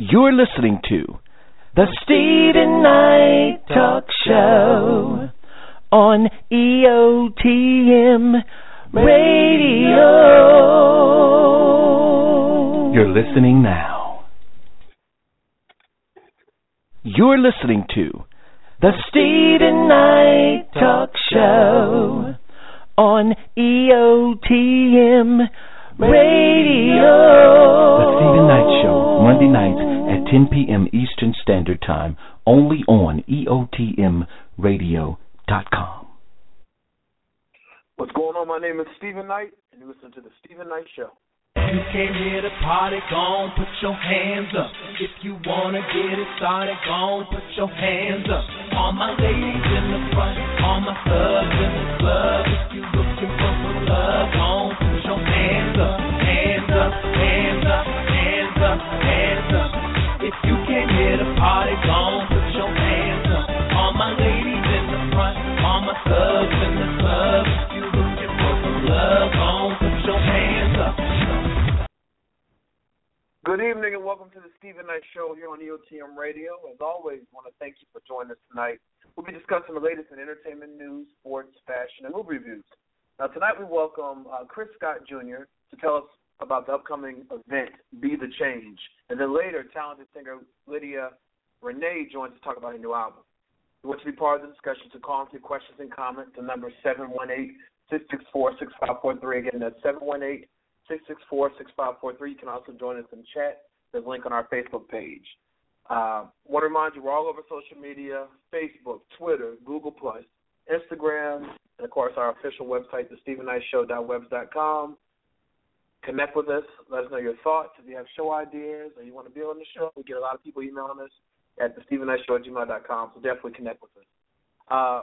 You're listening to the Steven Knight Talk Show on EOTM Radio. You're listening now. You're listening to the Steven Knight Talk Show on EOTM Radio. The Steven Knight Show, Monday nights at 10 p.m. Eastern Standard Time, only on EOTMRadio.com. What's going on? My name is Steven Knight, and you listen to the Steven Knight Show. You came here to party, gon' put your hands up. If you wanna get it started, gon' put your hands up. All my ladies in the front, all my thugs in the club. If you looking for some love, gon' put your hands hands up, hands up, hands up, hands up. If you party, gon' put your hands up. All my ladies in the front, all my thugs in the club. If you looking for some love, gon' put your hands up. Good evening and welcome to the Steven Knight Show here on EOTM Radio. As always, I want to thank you for joining us tonight. We'll be discussing the latest in entertainment news, sports, fashion, and movie reviews. Now, tonight we welcome uh, Chris Scott Jr. to tell us about the upcoming event, Be the Change. And then later, talented singer Lydia Renee joins to talk about her new album. If you want to be part of the discussion, to call and your questions and comments, the number is 718 664 6543. Again, that's 718 664 6543. You can also join us in chat. There's a link on our Facebook page. Uh, want to remind you, we're all over social media Facebook, Twitter, Google, Plus, Instagram, and of course our official website, the Steven Knight thestevenknightshow.webs.com. Connect with us. Let us know your thoughts. If you have show ideas or you want to be on the show, we get a lot of people emailing us at thestevenknightshow at gmail.com, so definitely connect with us. Uh,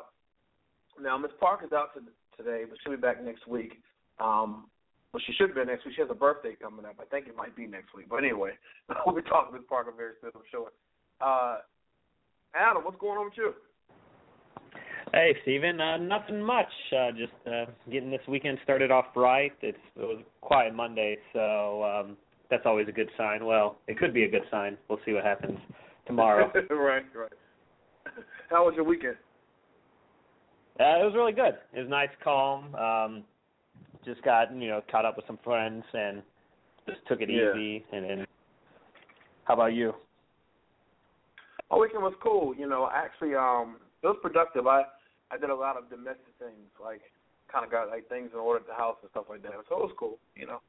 now, Ms. Parker's out to, today, but she'll be back next week. Um, well, she should be next week. She has a birthday coming up. I think it might be next week. But anyway, we'll be talking with Parker very soon, I'm sure. Uh, Adam, what's going on with you? Hey, Steven. Uh, nothing much. Uh, just uh, getting this weekend started off right. It's, it was a quiet Monday, so um, that's always a good sign. Well, it could be a good sign. We'll see what happens tomorrow. right, right. How was your weekend? Uh, it was really good. It was nice, calm. Um, just got you know caught up with some friends and just took it Yeah. easy. And, and how about you? My weekend was cool. You know, actually, um, it was productive. I I did a lot of domestic things, like kind of got like things in order at the house and stuff like that. So it was cool. You know,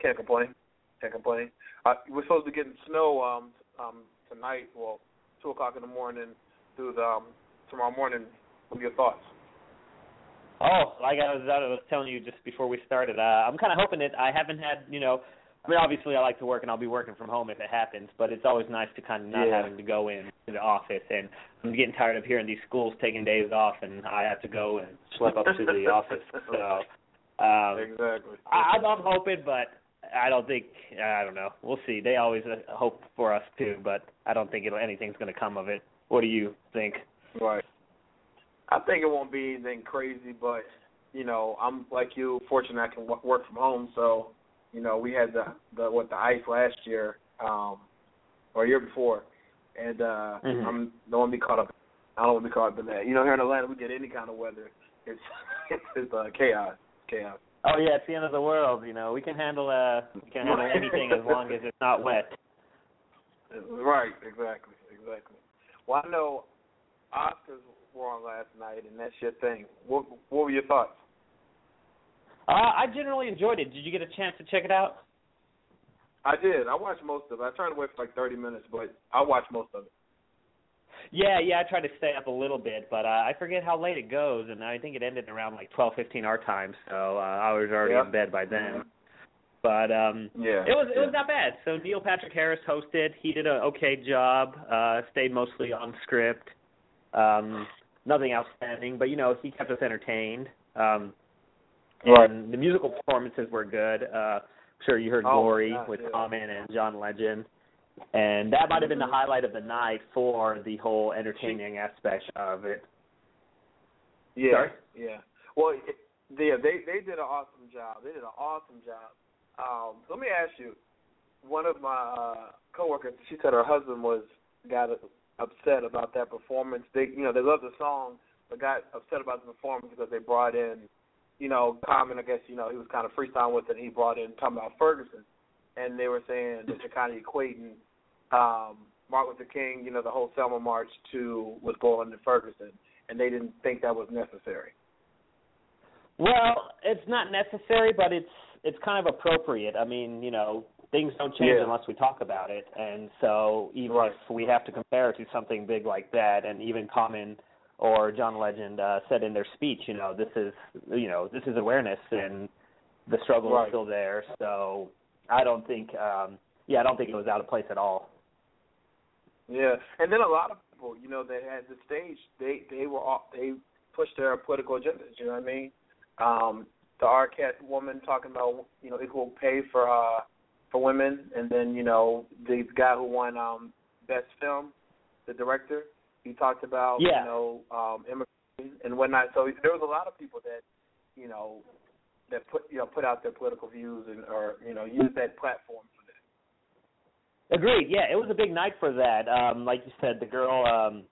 can't complain. Can't complain. Uh, we're supposed to be getting snow um um tonight. Well, two o'clock in the morning through the um, tomorrow morning. What are your thoughts? Oh, like I was, I was telling you just before we started, uh, I'm kind of hoping that I haven't had, you know, I mean, obviously I like to work and I'll be working from home if it happens, but it's always nice to kind of not Yeah. having to go in to the office. And I'm getting tired of hearing these schools taking days off and I have to go and schlep up to the office. So, um, exactly. I, I'm hoping, but I don't think I don't know. We'll see. They always uh, hope for us too, but I don't think it'll, anything's going to come of it. What do you think? Right. I think it won't be anything crazy, but you know, I'm like you, fortunate I can w- work from home. So, you know, we had the the what the ice last year, um, or year before, and uh Mhm. I'm don't want to be caught up. I don't want to be caught up in that. You know, here in Atlanta, we get any kind of weather. It's it's, it's uh, chaos, chaos. Oh yeah, it's the end of the world. You know, we can handle uh, we can handle anything as long as it's not wet. Right, exactly, exactly. Well, I know Oscars were on last night, and that's your thing. What what were your thoughts? Uh, I generally enjoyed it. Did you get a chance to check it out? I did. I watched most of it. I turned away for like 30 minutes, but I watched most of it. Yeah, yeah, I tried to stay up a little bit, but uh, I forget how late it goes, and I think it ended around like twelve fifteen our time, so uh, I was already Yeah. in bed by then. But um Yeah. it was it was not bad. So Neil Patrick Harris hosted. He did a okay job. Uh stayed mostly on script. Um nothing outstanding, but you know, he kept us entertained. Um. And the musical performances were good. Uh I'm sure you heard Oh, Glory gosh, with yeah. Common and John Legend. And that might have been the Mhm. highlight of the night for the whole entertaining aspect of it. Yeah. Sorry? Yeah. Well, it, yeah, they they did an awesome job. They did an awesome job. Um, let me ask you, one of my uh, coworkers, she said her husband was got upset about that performance. They, you know, they loved the song, but got upset about the performance because they brought in, you know, Common. I guess you know he was kind of freestyling with it. He brought in talking about Ferguson, and they were saying that you're kind of equating um, Martin Luther King, you know, the whole Selma March to was going to Ferguson, and they didn't think that was necessary. Well, it's not necessary, but it's it's kind of appropriate. I mean, you know, things don't change Yeah. unless we talk about it, and so even Right. if we have to compare it to something big like that, and even Common or John Legend uh, said in their speech, you know, this is you know this is awareness, and the struggle Right. is still there. So I don't think, um, yeah, I don't think it was out of place at all. Yeah, and then a lot of people, you know, that had the stage, they they were all, they pushed their political agendas. You know what I mean? Um, the Arquette woman talking about you know equal pay for uh for women, and then you know the guy who won um best film, the director, he talked about Yeah. you know um immigration and whatnot. So there was a lot of people that you know that put you know put out their political views and or you know use that platform for that. Agreed. Yeah, it was a big night for that. Um, like you said, the girl um,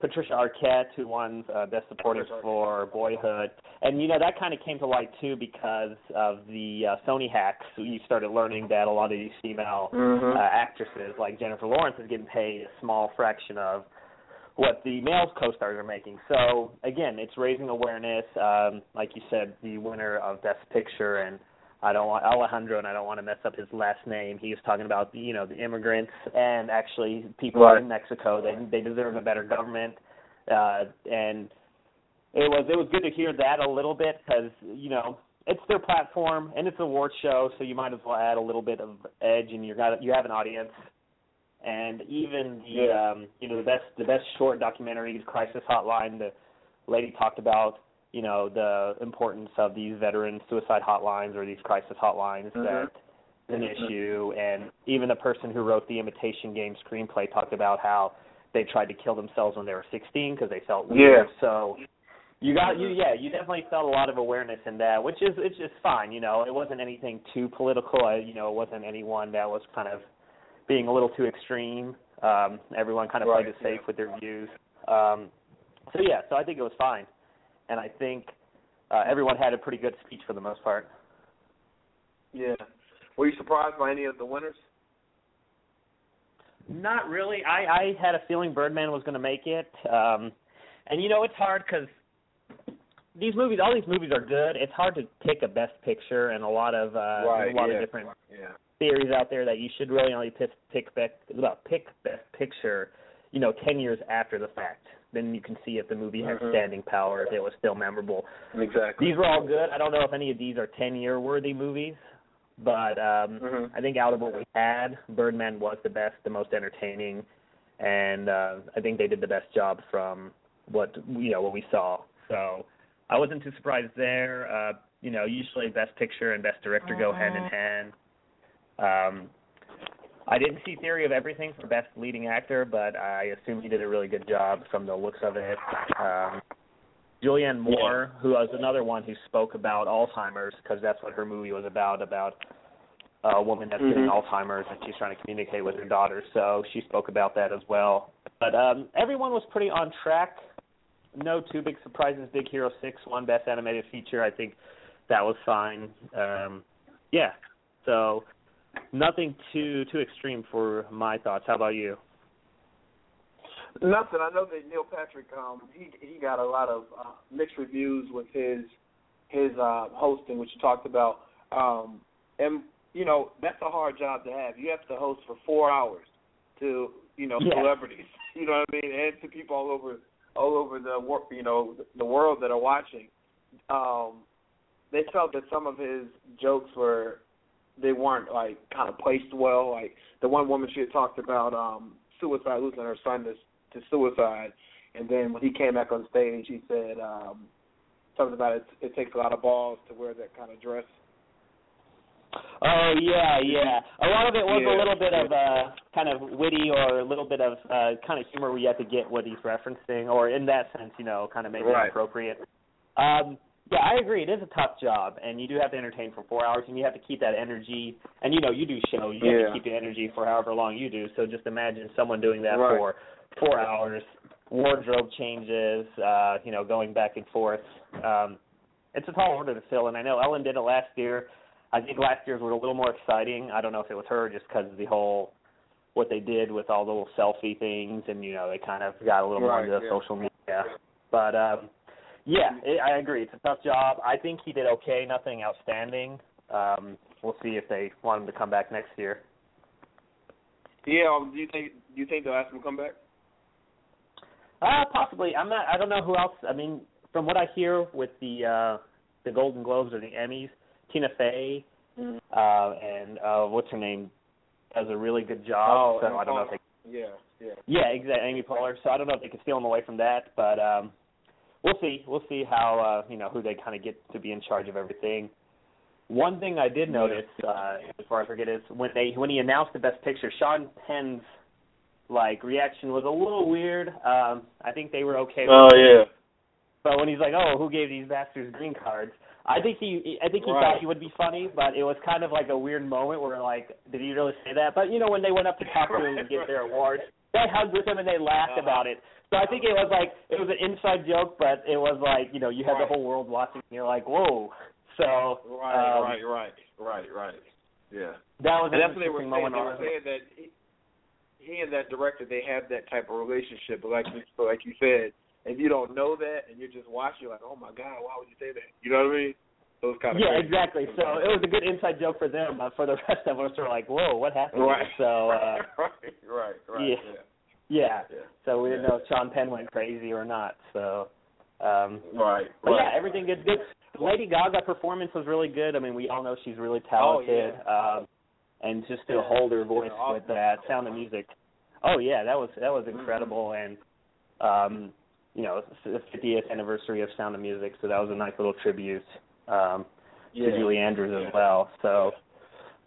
Patricia Arquette, who won uh, Best Supporting for Boyhood, and you know that kind of came to light too because of the uh, Sony hacks. You started learning that a lot of these female Mm-hmm. uh, actresses, like Jennifer Lawrence, is getting paid a small fraction of what the male co-stars are making. So again, it's raising awareness. Um, like you said, the winner of Best Picture and I don't want Alejandro, and I don't want to mess up his last name. He was talking about the, you know the immigrants and actually people Right. in Mexico. They they deserve a better government, uh, and it was it was good to hear that a little bit because you know it's their platform and it's an award show, so you might as well add a little bit of edge, and you got you have an audience. And even the Yeah. um, you know the best the best short documentary, Crisis Hotline, the lady talked about you know the importance of these veteran suicide hotlines or these crisis hotlines Mhm. that is an issue and even the person who wrote the imitation game screenplay talked about how they tried to kill themselves when they were 16 because they felt weird Yeah. so you got you yeah you definitely felt a lot of awareness in that which is it's just fine you know it wasn't anything too political I, you know it wasn't anyone that was kind of being a little too extreme um everyone kind of Right, played it safe with their views um so yeah so i think it was fine and I think uh, everyone had a pretty good speech for the most part. Yeah. Were you surprised by any of the winners? Not really. I I had a feeling Birdman was going to make it, um, and you know it's hard because these movies, all these movies are good. It's hard to pick a best picture, and a lot of uh, Right, a lot yeah. of different Yeah. Theories out there that you should really only pick pick best well, pick best picture, you know, ten years after the fact. Then you can see if the movie has Mhm. standing power, if it was still memorable. Exactly. These were all good. I don't know if any of these are 10 year worthy movies, but um Mhm. I think out of what we had, Birdman was the best, the most entertaining, and uh I think they did the best job from what you know what we saw. So I wasn't too surprised there. Uh, you know, usually best picture and best director go hand in hand. Um I didn't see Theory of Everything for best leading actor, but I assume he did a really good job from the looks of it. Um Julianne Moore, who was another one who spoke about Alzheimer's because that's what her movie was about about a woman that's getting Mhm. Alzheimer's and she's trying to communicate with her daughter. So she spoke about that as well. But um everyone was pretty on track. No two big surprises. Big Hero Six won Best Animated Feature. I think that was fine. Um yeah. So nothing too too extreme for my thoughts. How about you? Nothing. I know that Neil Patrick, um, he he got a lot of uh, mixed reviews with his his uh, hosting, which you talked about. Um, and you know that's a hard job to have. You have to host for four hours to you know Yeah. celebrities. You know what I mean, and to people all over all over the wor- you know the world that are watching. Um, they felt that some of his jokes were they weren't like kind of placed well. Like the one woman she had talked about um suicide, losing her son to, to suicide, and then when he came back on stage, he said um something about it. It takes a lot of balls to wear that kind of dress. Oh yeah, yeah. A lot of it was Yeah. a little bit of uh kind of witty or a little bit of uh kind of humor where you have to get what he's referencing or in that sense, you know, kind of maybe Right. inappropriate. Um Yeah, I agree. It is a tough job, and you do have to entertain for four hours, and you have to keep that energy. And you know, you do shows, you Yeah. have to keep the energy for however long you do. So just imagine someone doing that Right. for four hours, wardrobe changes, uh, you know, going back and forth. Um, it's a tall order to fill, and I know Ellen did it last year. I think last year's was a little more exciting. I don't know if it was her just because of the whole what they did with all the little selfie things, and you know, they kind of got a little Right, more into yeah. social media. But um, yeah, it, I agree. It's a tough job. I think he did okay. Nothing outstanding. Um, we'll see if they want him to come back next year. Yeah. um, Do you think do you think they'll ask him to come back? Uh, possibly. I'm not. I don't know who else. I mean, from what I hear with the uh, the Golden Globes or the Emmys, Tina Fey Mm-hmm. uh, and uh, what's her name does a really good job. so Amy I don't know if they Oh, Yeah. Yeah. Yeah, exactly. Amy Poehler. So I don't know if they can steal him away from that, but um we'll see. We'll see how uh, you know who they kind of get to be in charge of everything. One thing I did notice uh, before I forget is when they when he announced the best picture, Sean Penn's like reaction was a little weird. Um I think they were okay. Oh with it. yeah. But when he's like, "Oh, who gave these bastards green cards?" I think he, I think he Right. thought he would be funny, but it was kind of like a weird moment where like, did he really say that? But you know, when they went up to talk to him and get their award, they hugged with him and they laughed Uh-huh. about it. So I think it was like it was an inside joke, but it was like you know you had the whole world watching, and you're like, whoa. So Right. um, right. Right. Right. Right. Yeah. that was And an that's what they were saying. They were saying that he, he and that director they have that type of relationship. But like you, so like you said, if you don't know that and you're just watching, you're like, oh my god, why would you say that? You know what I mean? So kind of yeah, crazy. exactly. So it was a good inside joke for them, but for the rest of us, we're like, whoa, what happened? Right. So uh, right. Right. Right. yeah. yeah. Yeah. So we didn't Yeah. know if Sean Penn went crazy or not. So, um, Right. but right. yeah, everything is good. Lady Gaga performance was really good. I mean, we all know she's really talented. Oh um, and just to Yeah. hold her voice Yeah, awesome. with that Sound of Music. Oh yeah, that was that was incredible. And um, you know, it's the 50th anniversary of Sound of Music, so that was a nice little tribute um, yeah. to Julie Andrews as well. So.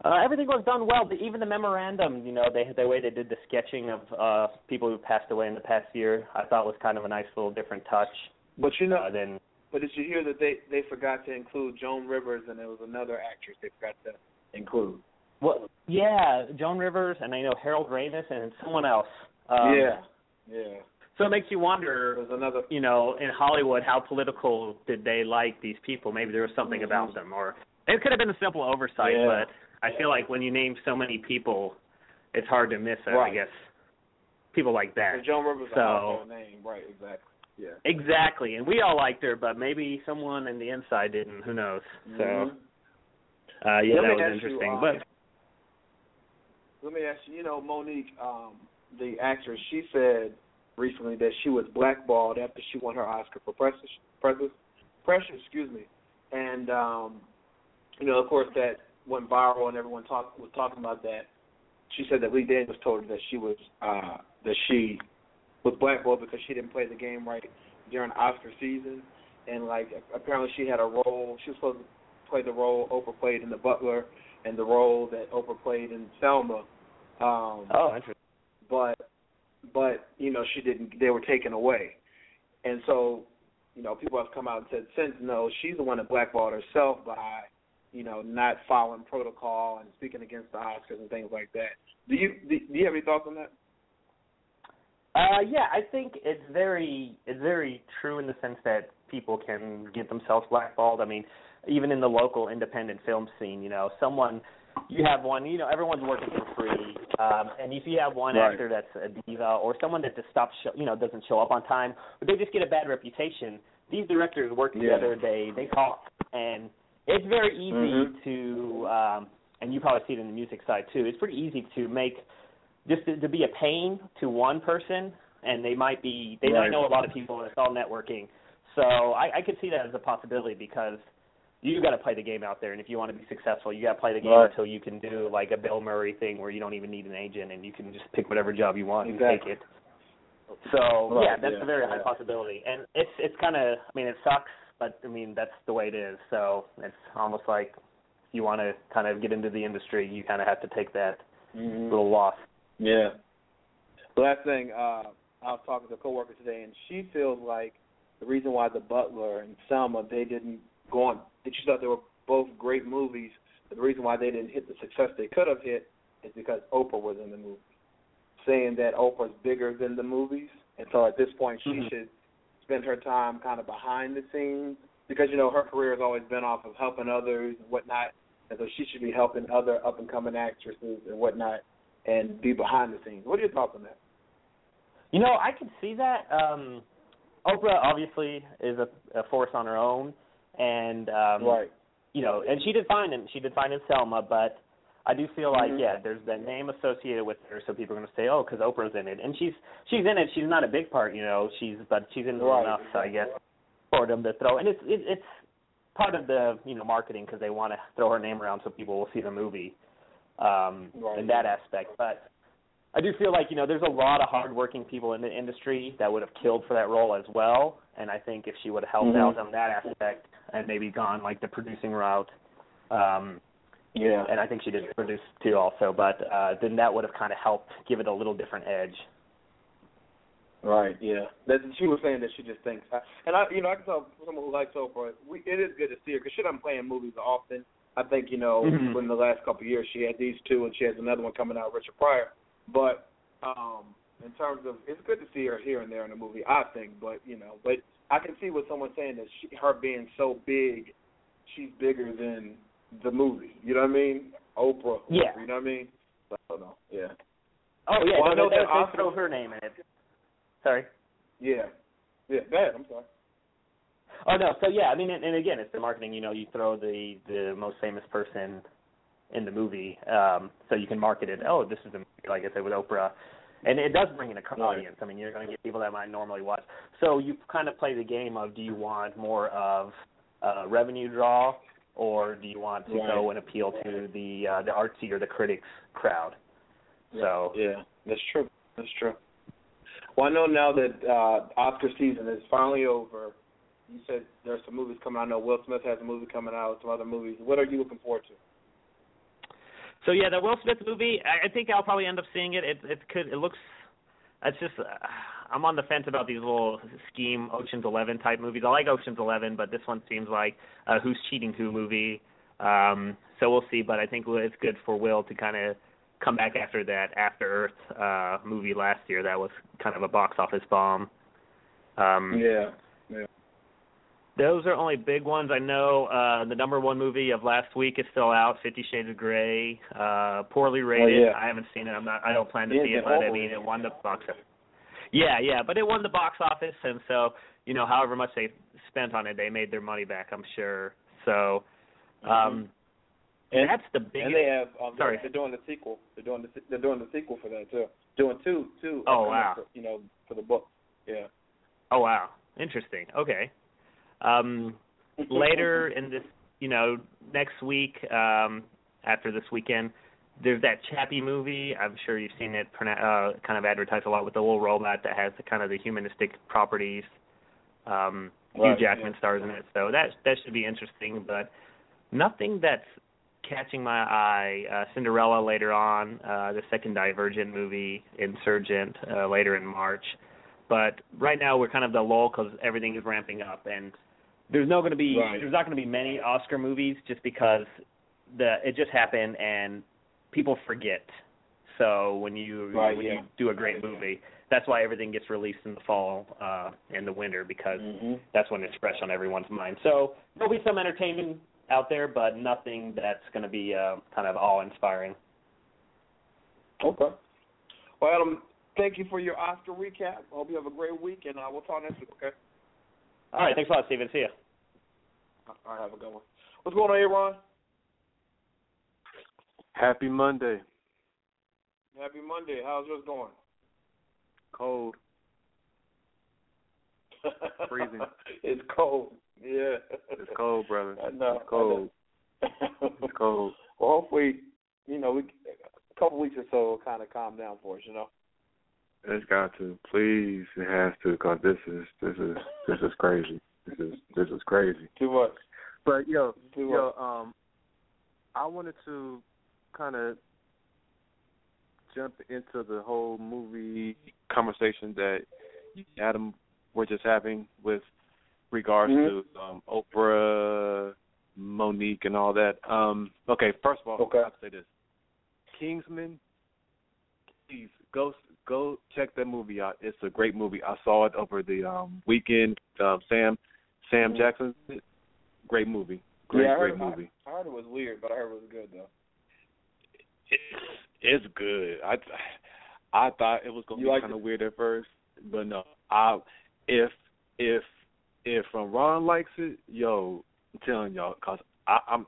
Uh, everything was done well. The, even the memorandum, you know, they the way they did the sketching of uh people who passed away in the past year, I thought was kind of a nice little different touch. But you know, Uh, than but did you hear that they they forgot to include Joan Rivers and there was another actress they forgot to include. well, yeah, Joan Rivers and I know Harold Ramis and someone else. Um, yeah. Yeah. So it makes you wonder, another. you know, in Hollywood, how political did they like these people? Maybe there was something about them, or it could have been a simple oversight. Yeah. But I feel like when you name so many people, it's hard to miss it. I guess people like that. And Joan Rivers So- name, right? Exactly. Yeah. Exactly, and we all liked her, but maybe someone in the inside didn't. Who knows? So, Mhm. uh, yeah, Let that was ask you, interesting. uh, but Let me ask you. You know, Mo'Nique, um, the actress, she said recently that she was blackballed after she won her Oscar for Precious. Precious. Precious. Excuse me. And um, you know, of course, that went viral, and everyone talk, was talking about that. She said that Lee Daniels told her that she was uh, that she was blackballed because she didn't play the game right during Oscar season, and like apparently she had a role. She was supposed to play the role Oprah played in The Butler, and the role that Oprah played in Selma. Um, oh, interesting. But you know she didn't. They were taken away, and so you know people have come out and said since no, she's the one that blackballed herself by you know not following protocol and speaking against the Oscars and things like that. Do you do, do you have any thoughts on that? Uh, yeah, I think it's very it's very true in the sense that people can get themselves blackballed. I mean, even in the local independent film scene, you know, someone you have one, you know, everyone's working for free, um, and if you have one Right. actor that's a diva or someone that just stops, show, you know, doesn't show up on time, or they just get a bad reputation. These directors work Yeah. together. They they talk, and it's very easy Mhm. to, um, and you probably see it in the music side too. It's pretty easy to make just to, to be a pain to one person, and they might be they might know a lot of people, and it's all networking. So I, I could see that as a possibility because you got to play the game out there, and if you want to be successful, you got to play the game Right. until you can do like a Bill Murray thing where you don't even need an agent and you can just pick whatever job you want Exactly. and take it. So Right, yeah, that's yeah, a very high yeah. possibility, and it's it's kind of I mean it sucks, but I mean that's the way it is. So it's almost like if you want to kind of get into the industry, you kind of have to take that Mm-hmm. little loss. Yeah. Last thing, uh, I was talking to a coworker today, and she feels like the reason why The Butler and Selma they didn't go on. That she thought they were both great movies. The reason why they didn't hit the success they could have hit is because Oprah was in the movie, saying that Oprah's bigger than the movies, and so at this point she Mhm. should spend her time kind of behind the scenes because you know her career has always been off of helping others and whatnot, and so she should be helping other up and coming actresses and whatnot, and be behind the scenes. What are your thoughts on that? You know, I can see that. Um Oprah obviously is a, a force on her own, and um, right. you know, and she did fine in she did fine in Selma, but I do feel like Mhm. yeah, there's the name associated with her, so people are going to say, oh, because Oprah's in it, and she's she's in it. She's not a big part, you know, she's but she's in Right. enough, so I guess, for them to throw, and it's it, it's part of the you know marketing because they want to throw her name around so people will see the movie, um, Right. in that aspect, but. I do feel like you know there's a lot of hardworking people in the industry that would have killed for that role as well, and I think if she would have helped Mhm. out on that aspect and maybe gone like the producing route, um, Yeah. and I think she did produce too also, but uh, then that would have kind of helped give it a little different edge. Right. Yeah. That she was saying that she just thinks, and I, you know, I can tell someone who likes Oprah. We, it is good to see her because she doesn't play in movies often. I think you know, Mhm. in the last couple of years, she had these two, and she has another one coming out, Richard Pryor. But um in terms of, it's good to see her here and there in the movie. I think, but you know, but I can see what someone's saying that she, her being so big, she's bigger than the movie. You know what I mean? Oprah. Yeah. You know what I mean? I don't know. Yeah. Oh yeah, Well, I no, know they, that they Oscar- throw her name in it. Sorry. Yeah. Yeah. Go ahead. I'm sorry. Oh no, so yeah, I mean, and, and again, it's the marketing. You know, you throw the the most famous person in the movie, um, so you can market it. Oh, this is the movie, like I said with Oprah, and it does bring in a audience. I mean, you're going to get people that might normally watch. So you kind of play the game of, do you want more of a revenue draw, or do you want to Right. go and appeal to the uh, the artsy or the critics crowd? So Yeah, that's true. That's true. Well, I know now that uh Oscar season is finally over. You said there's some movies coming out. I know Will Smith has a movie coming out, some other movies. What are you looking forward to? So yeah, the Will Smith movie. I, think I'll probably end up seeing it. It it could. It looks. It's just. Uh, I'm on the fence about these little scheme Ocean's Eleven type movies. I like Ocean's Eleven, but this one seems like a Who's Cheating Who movie. Um, so we'll see. But I think it's good for Will to kind of come back after that After Earth uh, movie last year. That was kind of a box office bomb. Um, Yeah. Those are only big ones. I know uh the number one movie of last week is still out, Fifty Shades of Grey. Uh poorly rated. Oh, yeah. I haven't seen it. I'm not I don't plan to see it, but I mean it won the box office. Yeah, yeah, but it won the box office and so, you know, however much they spent on it, they made their money back, I'm sure. So um And, that's the biggest and they have um Sorry. they're doing the sequel. They're doing the they're doing the sequel for that too. Doing two two Oh, wow. for, you know, for the book. Yeah. Oh wow. Interesting. Okay. Um later in this, you know, next week, um, after this weekend, there's that Chappie movie. I'm sure you've seen it uh, kind of advertised a lot with the little robot that has the kind of the humanistic properties. Um, Right, Hugh Jackman yeah. stars in it, so that that should be interesting. But nothing that's catching my eye. Uh, Cinderella later on, uh, the second Divergent movie, Insurgent uh, later in March. But right now we're kind of the lull because everything is ramping up, and there's no going to be Right. there's not going to be many Oscar movies just because the it just happened and people forget. So when you Right, when yeah. you do a great movie, that's why everything gets released in the fall uh and the winter because Mm-hmm. that's when it's fresh on everyone's mind. So there'll be some entertainment out there, but nothing that's going to be uh, kind of awe-inspiring. Okay. Well, Adam, thank you for your Oscar recap. I hope you have a great week, and uh, we'll talk next week. Okay. All right, thanks a lot, Steven. See ya. All right. Have a good one. What's going on, Aaron? Happy Monday. Happy Monday. How's yours going? Cold. Freezing. it's cold. Yeah. It's cold, brother. I know. It's cold. Know. It's cold. well, hopefully, you know, we a couple weeks or so will kind of calm down for us. You know. It's got to. Please, it has to, because this is this is this is crazy. This is this is crazy. Too much. But yo, Too yo, much. um, I wanted to kind of jump into the whole movie conversation that Adam were just having with regards Mhm. to um, Oprah, Mo'Nique, and all that. Um, okay, first of all, Okay. I have to say this: Kingsman. Please go go check that movie out. It's a great movie. I saw it over the um, weekend. Um, Sam Sam Mhm. Jackson, great movie. Great yeah, I heard, great movie. I, I heard it was weird, but I heard it was good though. It's it's good. I I thought it was gonna You be kind of weird at first, but no. I if if if um, Ron likes it, yo, I'm telling y'all, cause I, I'm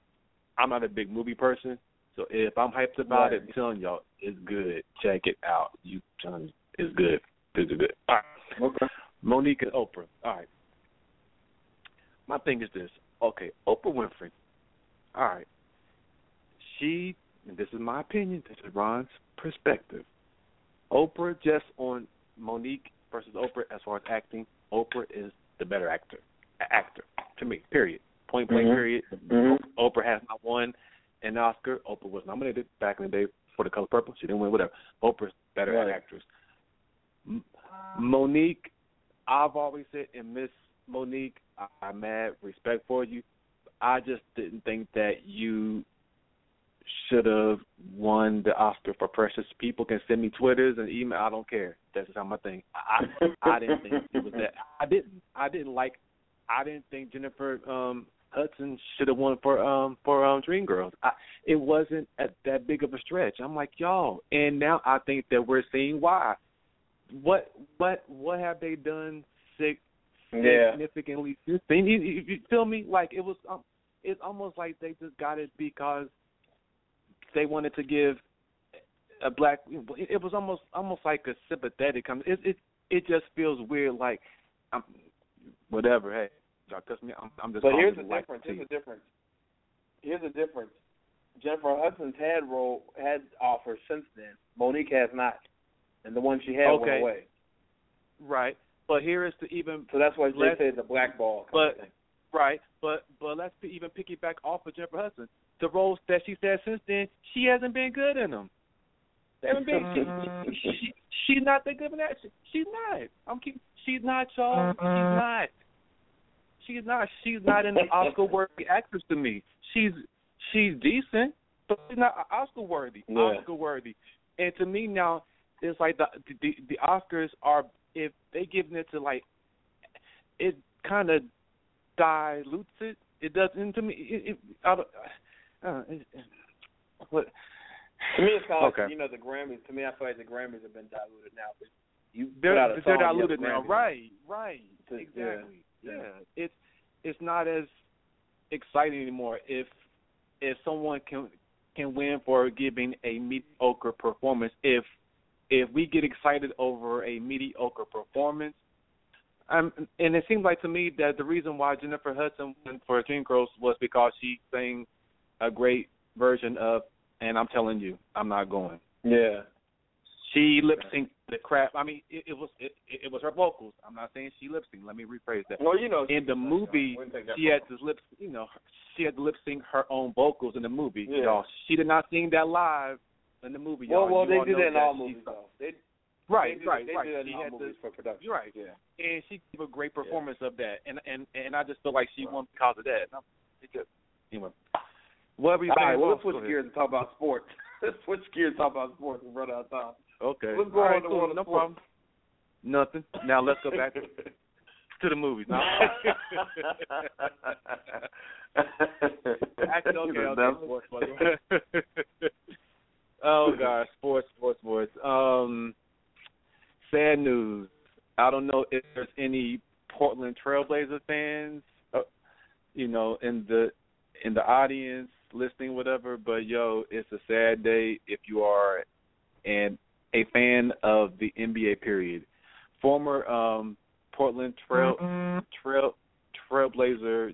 I'm not a big movie person, so if I'm hyped about Right. it, I'm telling y'all, it's good. Check it out. You telling me it's good. It's good. All right. Okay. Mo'Nique and Oprah. All right. My thing is this. Okay, Oprah Winfrey. All right. She, and this is my opinion, this is Ron's perspective. Oprah, just on Mo'Nique versus Oprah as far as acting, Oprah is the better actor. Actor, to me, period. Point blank, Mhm. period. Mhm. Oprah has not won an Oscar. Oprah was nominated back in the day for The Color Purple. She didn't win, whatever. Oprah's better Right. actress. M- Mo'Nique, I've always said, and Miss Monique, I, I'm mad respect for you. I just didn't think that you should have won the Oscar for Precious. People can send me Twitters and email. I don't care. That's just how my thing. I I didn't think it was that. I didn't. I didn't like. I didn't think Jennifer um Hudson should have won for um for um Dreamgirls. I, it wasn't a, that big of a stretch. I'm like y'all, and now I think that we're seeing why. What what what have they done sig- Yeah. significantly since then? You, you, you feel me? Like it was. Um, it's almost like they just got it because they wanted to give a black. It it was almost almost like a sympathetic. com- It it it just feels weird. Like, I'm, whatever. Hey, y'all me. I'm, I'm just. But here's the difference. Here's the difference. Here's the difference. Jennifer Hudson's had role had offers since then. Mo'Nique has not, and the one she had Okay. went away. Right. But here is the even So that's why they say it's a blackball kind but- right. But but let's be, even piggyback off of Jennifer Hudson. The roles that she's had since then, she hasn't been good in them. Haven't been. She, she, she's not that good in that. She, she's not. I'm keep. She's not, y'all. She's not. She's not. She's not an Oscar-worthy actress to me. She's she's decent, but she's not Oscar-worthy. Yeah. Oscar-worthy. And to me now, it's like the the the Oscars are if they giving it to like it kind of dilutes it. It doesn't to me. It, it, I don't, uh, it, it, what? To me, it's kind of Okay. like you know the Grammys. To me, I feel like the Grammys have been diluted now. But you They're, they're song, diluted now, Grammy. right? Right. Exactly. Yeah. It's it's not as exciting anymore if if someone can can win for giving a mediocre performance. If if we get excited over a mediocre performance, um, and it seems like to me that the reason why Jennifer Hudson went for Dreamgirls was because she sang a great version of "And I'm Telling You, I'm Not Going." Yeah. She lip synced the crap. I mean, it, it was it, it was her vocals. I'm not saying she lip synced. Let me rephrase that. Well, you know, In the movie, Wouldn't take that she had to lip, you know, she had to lip sync her own vocals in the movie. Yeah. Y'all, she did not sing that live in the movie. Well, y'all. well, You they do that in all movies, though. They Right, they right, they right. do that She in all had to, for production. you're right. Yeah. and she gave a great performance of that, and and and I just feel like she Right. won because of that. It just, anyway, whatever you All right, well, let's switch gears and talk about sports. let's switch gears and talk about sports and run out of time. Okay, Let's go on right, cool. one no problem. Nothing. Now let's go back to, to the movies. Now, Actually, okay, okay, sports. by the way. oh gosh, sports, sports, sports. Um, sad news. I don't know if there's any Portland Trailblazer fans, uh, you know, in the in the audience listening, whatever. But yo, it's a sad day if you are and a fan of the NBA. Period. Former um, Portland Trail Trail Trailblazer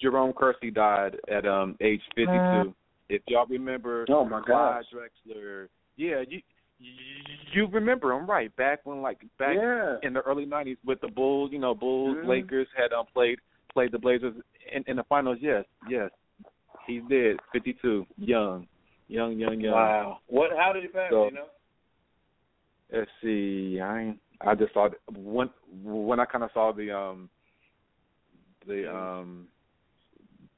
Jerome Kersey died at um age 52. If y'all remember Oh, my Clyde. Drexler, yeah, you you you remember him right back when like back yeah. in the early 90s with the Bulls, you know, Bulls, Mhm. Lakers had um played played the Blazers in, in the finals. Yes, yes, he's dead, 52, young, young, young, young. Wow. What? How did he pass? So- you know? Let's see, I ain't I just saw when when I kind of saw the um the um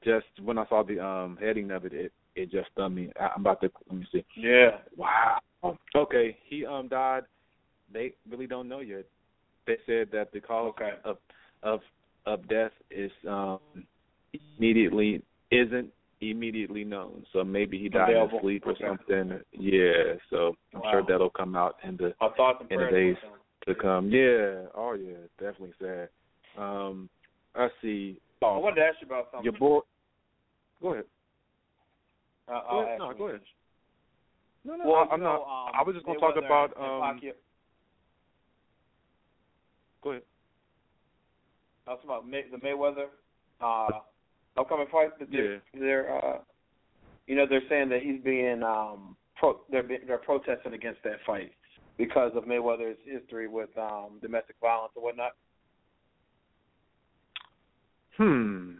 just when I saw the um heading of it, it it just stunned me. I, I'm about to let me see. Yeah. Wow. Okay, he um died. They really don't know yet. They said that the cause Okay. of of of death is um immediately isn't immediately known. So maybe he died Available. in sleep or Okay. something. Yeah. So I'm sure that'll come out in the Our thoughts and In the days. to come. Yeah. Oh yeah. Definitely sad. Um. Let's see. I Oh, wanted to ask you about something. your boy. Go ahead. Uh, Go ahead. No, go ahead. No, no. Well, I, I'm you not. um, I was just gonna talk about um. Pacquiao- Go ahead. I was talking about May, the Mayweather uh, upcoming fight. That they're, they're uh, you know, they're saying that he's being um, pro. They're they're protesting against that fight because of Mayweather's history with um, domestic violence and whatnot. Hmm.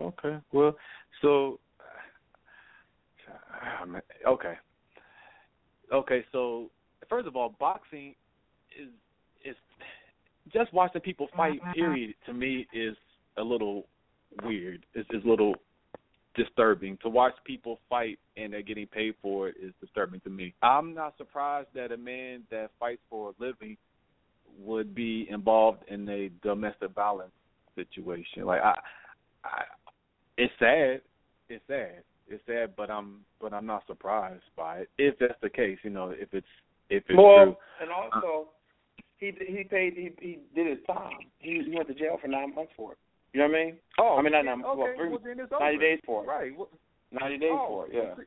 Okay. Well, so ah, okay. Okay, so first of all, boxing is is just watching people fight. Period. To me, is a little weird. It's, it's a little disturbing to watch people fight and they're getting paid for it. Is disturbing to me. I'm not surprised that a man that fights for a living would be involved in a domestic violence situation. Like I, I, it's sad. It's sad. It's sad, but I'm but I'm not surprised by it. If that's the case, you know, if it's if it's well, true. and also he he paid he he did his time. He, he went to jail for nine months for it. You know what I mean? Oh, I mean, not months. okay, well, three, well, ninety days for it. Right. Well, Ninety days oh, for it. Yeah. see-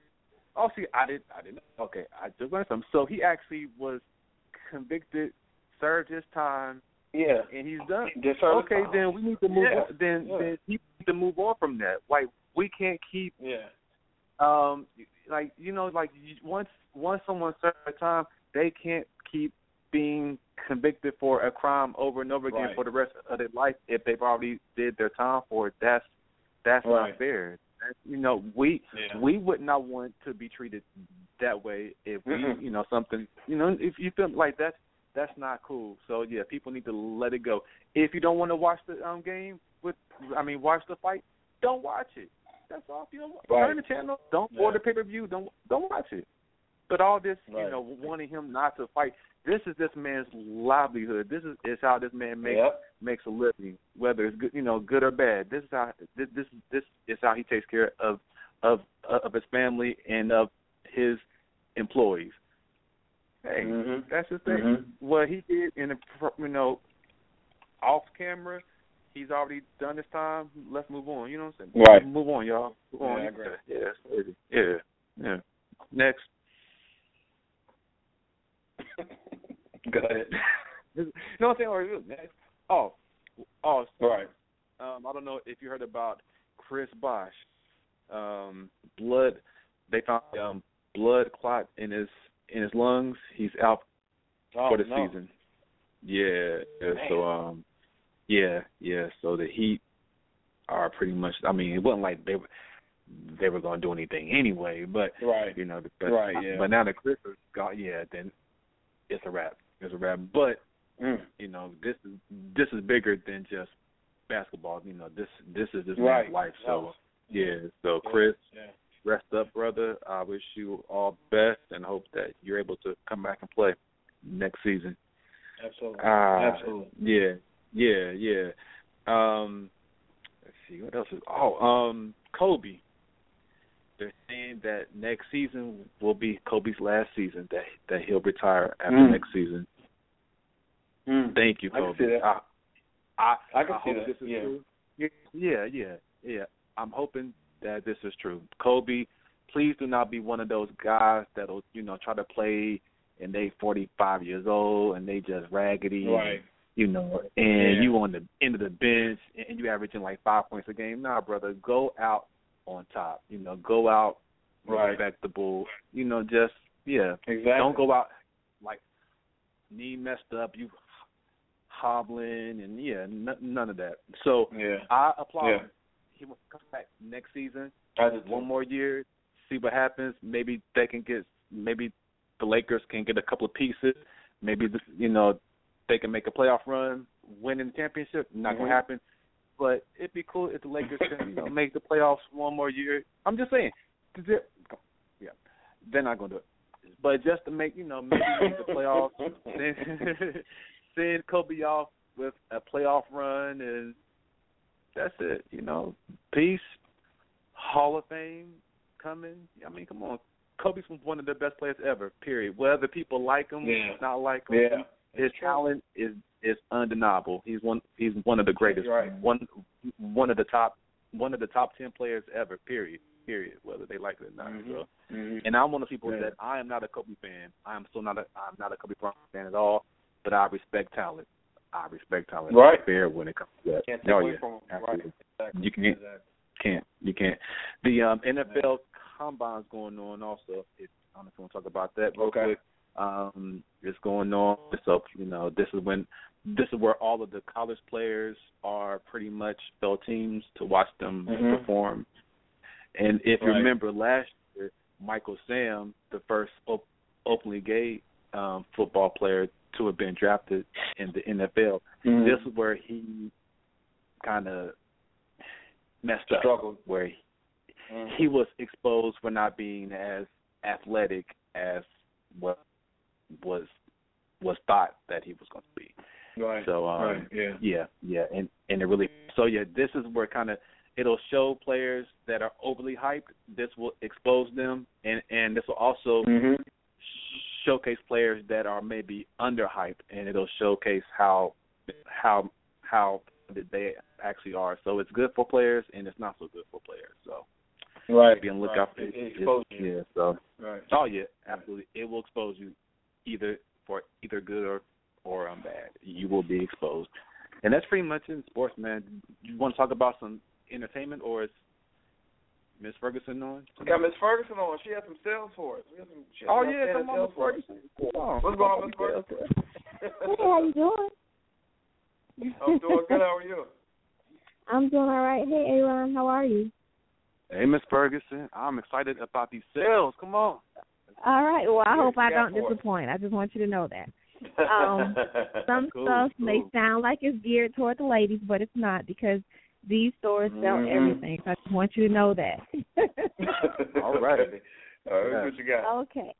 Oh, see, I didn't. I didn't. Okay, I just learned something. So he actually was convicted, served his time, Yeah. and he's done. Okay, time. then we need to move. Yeah, On, then yeah. then he need to move on from that. Like we can't keep Yeah. um like you know like once once someone serves their time they can't keep being convicted for a crime over and over again Right. for the rest of their life if they've already did their time for it that's that's Right. not fair That's, you know we Yeah. we would not want to be treated that way if we Mm-mm. you know something you know if you feel like that's that's not cool so yeah people need to let it go if you don't want to watch the um game with i mean watch the fight don't watch it that's all. If you don't Right. turn the channel, don't Yeah. order pay per view, don't don't watch it. But all this, you know, wanting him not to fight, this is this man's livelihood. This is is how this man makes Yep. makes a living, whether it's good, you know, good or bad. This is how this this this is how he takes care of of of his family and of his employees. Hey, Mhm. that's the thing. Mhm. What he did in the you know off camera, he's already done his time. Let's move on. You know what I'm saying? Right. Move on, y'all. Move on. Yeah, Yeah, yeah, yeah. Next. Go ahead. what I'm saying? Oh, oh. Right. Um, I don't know if you heard about Chris Bosh. Um, blood. They found um blood clot in his in his lungs. He's out Oh, for the no. season. Yeah, yeah. Man. So um, yeah, yeah. So the Heat are pretty much. I mean, it wasn't like they were they were going to do anything anyway, but Right. you know, but, Right, yeah. But now that Chris is gone, yeah, then it's a wrap. It's a wrap. But Mm. you know, this is this is bigger than just basketball. You know, this this is this Right. man's life. So yeah. So Chris, Yeah. rest up, brother. I wish you all the best and hope that you're able to come back and play next season. Absolutely. Uh, Absolutely. Yeah, yeah, yeah. Um, let's see what else is. Oh, um, Kobe. They're saying that next season will be Kobe's last season. That that he'll retire after Mm. next season. Mm. Thank you, I can Kobe. see that. I, I, I can see that, this is yeah. true. Yeah, yeah, yeah. I'm hoping that this is true. Kobe, please do not be one of those guys that'll, you know, try to play and they 45 years old and they just raggedy, Right. you know, and Yeah. you on the end of the bench and you averaging like five points a game. Nah, brother, go out on top. You know, go out Right. respectable. You know, just yeah. Exactly. Don't go out like knee messed up, you hobbling, and yeah, n- none of that. So Yeah. I applaud Yeah. him. He will come back next season, did too. one more year, see what happens. Maybe they can get, maybe the Lakers can get a couple of pieces. Maybe you know they can make a playoff run, winning the championship. Not Mm-hmm. gonna happen. But it'd be cool if the Lakers can, you know, make the playoffs one more year. I'm just saying. 'cause they're- Yeah, they're not gonna do it. But just to make, you know, maybe make the playoffs, send, send Kobe off with a playoff run, and that's it. You know, peace, Hall of Fame coming. I mean, come on. Kobe's one of the best players ever. Period. Whether people like him, Yeah. not like him, Yeah. His talent is is undeniable. He's one he's one of the greatest. Right. One one of the top one of the top ten players ever. Period. Period. Whether they like it or not. Mhm. So, Mhm. and I'm one of the people Yeah. that I am not a Kobe fan. I am still not a I'm not a Kobe Bryant fan at all. But I respect talent. I respect talent. Right. Fair when it comes to that. Can't take oh away yeah. from him. Absolutely. Right. Exactly. You can't Exactly. can't you can't. The um, NFL combine's going on also. If, I don't know if you want to talk about that real Okay. quick. Um, it's going on. So you know, this is when this is where all of the college players are pretty much fell teams to watch them Mhm. perform. And if you remember last year, Michael Sam, the first op- openly gay um, football player to have been drafted in the NFL, Mhm. this is where he kind of messed up. Struggled. Where he, Mhm. he was exposed for not being as athletic as what was was thought that he was going to be. Right. So um, right. Yeah. yeah, yeah, and and it really so yeah, this is where kind of it'll show players that are overly hyped. This will expose them, and and this will also Mhm. showcase players that are maybe underhyped, and it'll showcase how how how they actually are. So it's good for players, and it's not so good for players. So Right. be on the right. lookout for It, it. it Yeah. So Right. oh yeah, absolutely, it will expose you either for either good or or um, bad. You will be exposed, and that's pretty much in sports, man. You want to talk about some entertainment, or is Miss Ferguson on? We got Miss Ferguson on. She has some sales for us. We have some. She has Oh some yeah, outstanding come on, sales Miss for us. Ferguson. Come. What's going on, Miss Ferguson? Hey, how you doing? I'm doing good. How are you? I'm doing all right. Hey, Aaron, how are you? Hey, Miss Ferguson, I'm excited about these sales. Come on. All right. Well, I What hope I don't for us? disappoint. I just want you to know that. Um, Some Cool, stuff may sound like it's geared toward the ladies, but it's not because these stores sell Mhm. everything. So I just want you to know that. All right. All right. What you got? Okay.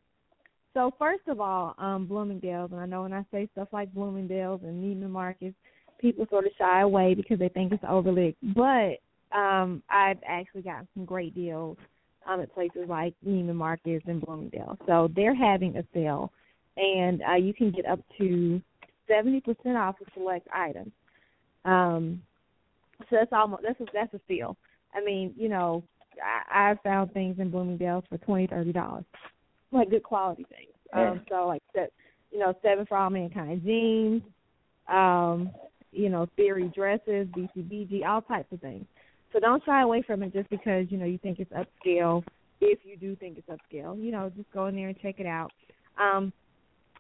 So first of all, um, Bloomingdale's, and I know when I say stuff like Bloomingdale's and Neiman Marcus, people sort of shy away because they think it's overly. But um, I've actually gotten some great deals um, at places like Neiman Marcus and Bloomingdale. So they're having a sale, and uh, you can get up to seventy percent off of select items. Um, so that's almost that's a, that's a steal. I mean, you know, I, I've found things in Bloomingdale's for twenty, thirty dollars, like good quality things. Um, so like that, you know, Seven for All Mankind jeans, um, you know, Theory dresses, BCBG, all types of things. So don't shy away from it just because you know you think it's upscale. If you do think it's upscale, you know, just go in there and check it out. Um,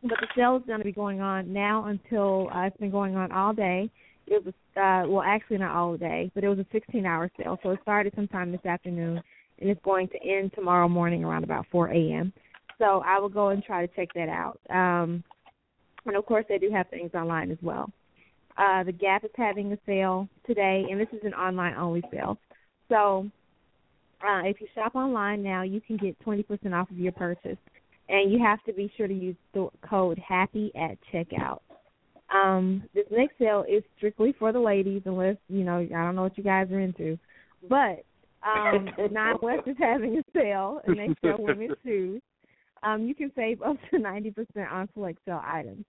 but the sale is going to be going on now until uh, it's been going on all day. It was uh, well, actually not all day, but it was a 16-hour sale. So it started sometime this afternoon, and it's going to end tomorrow morning around about 4 a.m. So I will go and try to check that out. Um, and of course, they do have things online as well. Uh, the Gap is having a sale today, and this is an online only sale. So uh, if you shop online now, you can get 20% off of your purchase, and you have to be sure to use the code HAPPY at checkout. Um, this next sale is strictly for the ladies, unless you know I don't know what you guys are into, but um, Nine West is having a sale, and they sell women's shoes. Um, you can save up to 90% on select sale items.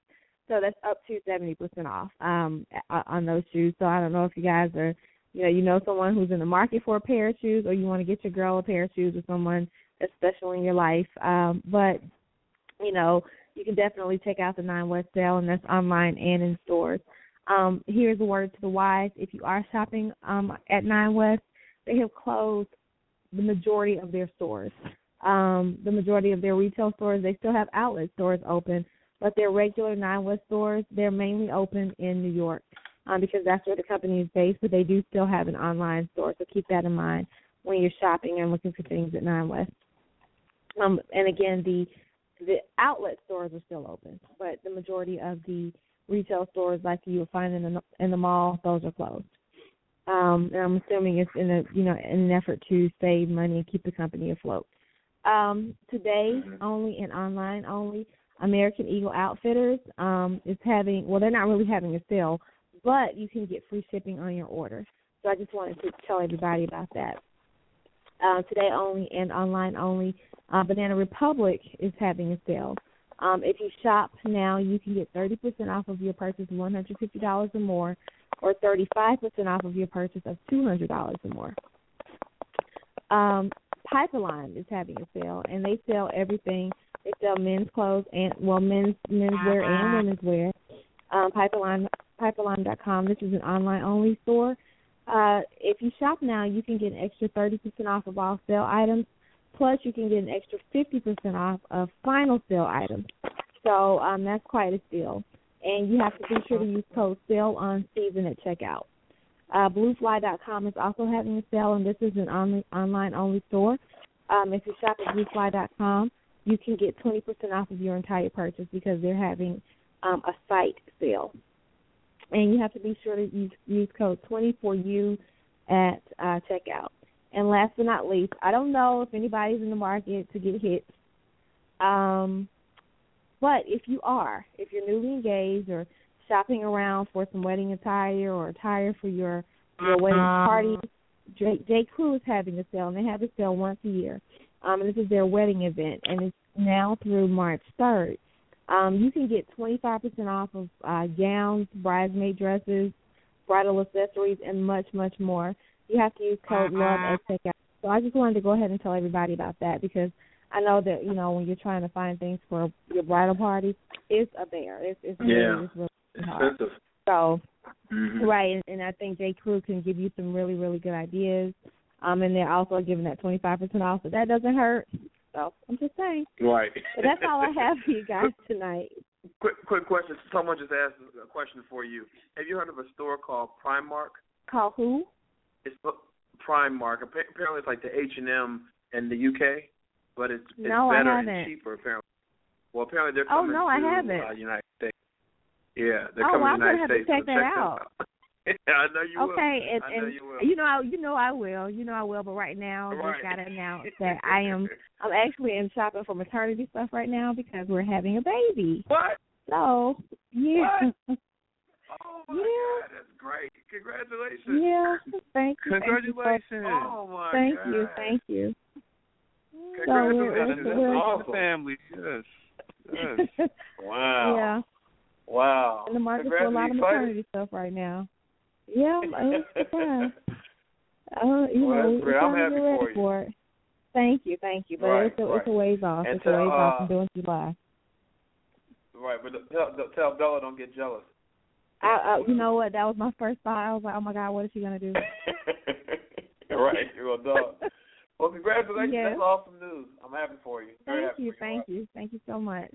So that's up to 70% off um, on those shoes. So I don't know if you guys are, you know, you know someone who's in the market for a pair of shoes, or you want to get your girl a pair of shoes, or someone that's special in your life. Um, but you know, you can definitely check out the Nine West sale, and that's online and in stores. Um, here's a word to the wise: if you are shopping um, at Nine West, they have closed the majority of their stores. Um, the majority of their retail stores, they still have outlet stores open, but their regular Nine West stores, they're mainly open in New York um, because that's where the company is based. But they do still have an online store, so keep that in mind when you're shopping and looking for things at Nine West. Um, and again, the the outlet stores are still open, but the majority of the retail stores like you would find in the in the mall, those are closed. Um, and I'm assuming it's in a you know in an effort to save money and keep the company afloat. Um, today only and online only, American Eagle Outfitters um, is having well they're not really having a sale, but you can get free shipping on your order. So I just wanted to tell everybody about that. Uh, today only and online only, uh, Banana Republic is having a sale. Um, if you shop now, you can get 30% off of your purchase of $150 or more, or 35% off of your purchase of $200 or more. Um, Pipeline is having a sale, and they sell everything. They sell men's clothes and well, men's menswear and women's wear. Um, Pipeline Pipeline.com. This is an online only store. Uh, if you shop now, you can get an extra 30% off of all sale items. Plus, you can get an extra 50% off of final sale items. So um, that's quite a steal. And you have to be sure to use code sale on season at checkout. Uh, BlueFly.com is also having a sale, and this is an on- online only store. Um, if you shop at BlueFly.com, you can get 20% off of your entire purchase because they're having um, a site sale. And you have to be sure to use, use code 24U at uh, checkout. And last but not least, I don't know if anybody's in the market to get hits. Um, but if you are, if you're newly engaged or shopping around for some wedding attire or attire for your your wedding party, J, J. Crew is having a sale, and they have a sale once a year. Um, this is their wedding event, and it's now through March 3rd. Um, you can get 25% off of uh, gowns, bridesmaid dresses, bridal accessories, and much, much more. You have to use code LOVE at checkout. So I just wanted to go ahead and tell everybody about that because I know that you know when you're trying to find things for your bridal party, it's a bear. It's it's Yeah. really, it's really hard. Expensive. So Mhm. right, and, and I think J. Crew can give you some really really good ideas. Um, and they're also giving that 25% off, so that doesn't hurt. So I'm just saying. Right. But that's all I have for you guys tonight. Quick, quick question. Someone just asked a question for you. Have you heard of a store called Primark? Call who? It's Primark. Appa- Apparently, it's like the H and M in the UK, but it's it's No, better and cheaper. Apparently. Well, apparently they're Oh, coming no, to I haven't. Uh, United States. Yeah, they're Oh, coming well, to I'm United gonna have to States. check so that check out. Out. Yeah, I know you will. okay, and, I know and you will. know, I, you know, I will. You know, I will. But right now, I Right. just gotta announce that I am. I'm actually in shopping for maternity stuff right now because we're having a baby. What? So yeah, Oh my Yeah. God, that's great! Congratulations. yeah. Thank you. Congratulations. Oh my Thank God. you. Thank you. Congratulations. So That's we're, we're, awesome. Family, yes. Yes. Wow. yeah, Wow. in the market for a lot of maternity stuff right now. Yeah, it was surprised. Uh, you Well, know, great. I'm happy ready for you. for it. Thank you, thank you. But Right, it's a it's a ways off. And it's a ways to, off uh, from doing July. Right, but tell, tell Bella don't get jealous. I, I you know what? That was my first thought. I was like, oh my god, what is she gonna do? right, you're a dog. Well, congratulations. Yeah. That's awesome news. I'm happy for you. Very Thank you, thank you, thank you so much.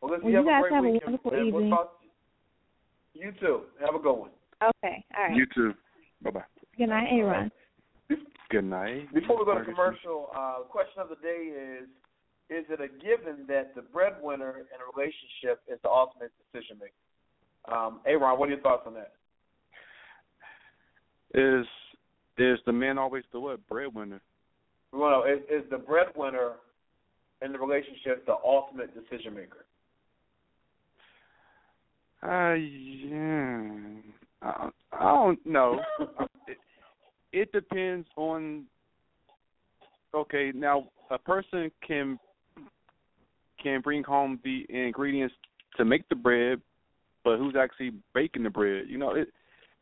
Well, listen, Well, you you have guys a great have a weekend, wonderful man. We'll evening. to you. you too. Have a good one. Okay, all right. You too. Bye bye. Good night, Aaron. Good night. Before we go to commercial, uh, question of the day is: Is it a given that the breadwinner in a relationship is the ultimate decision maker? Um, Aaron, what are your thoughts on that? Is is the man always the what breadwinner? Well, is, is the breadwinner in the relationship the ultimate decision maker? Uh, yeah. I, I don't know. it, it depends on. Okay, now a person can can bring home the ingredients to make the bread, but who's actually baking the bread? You know, it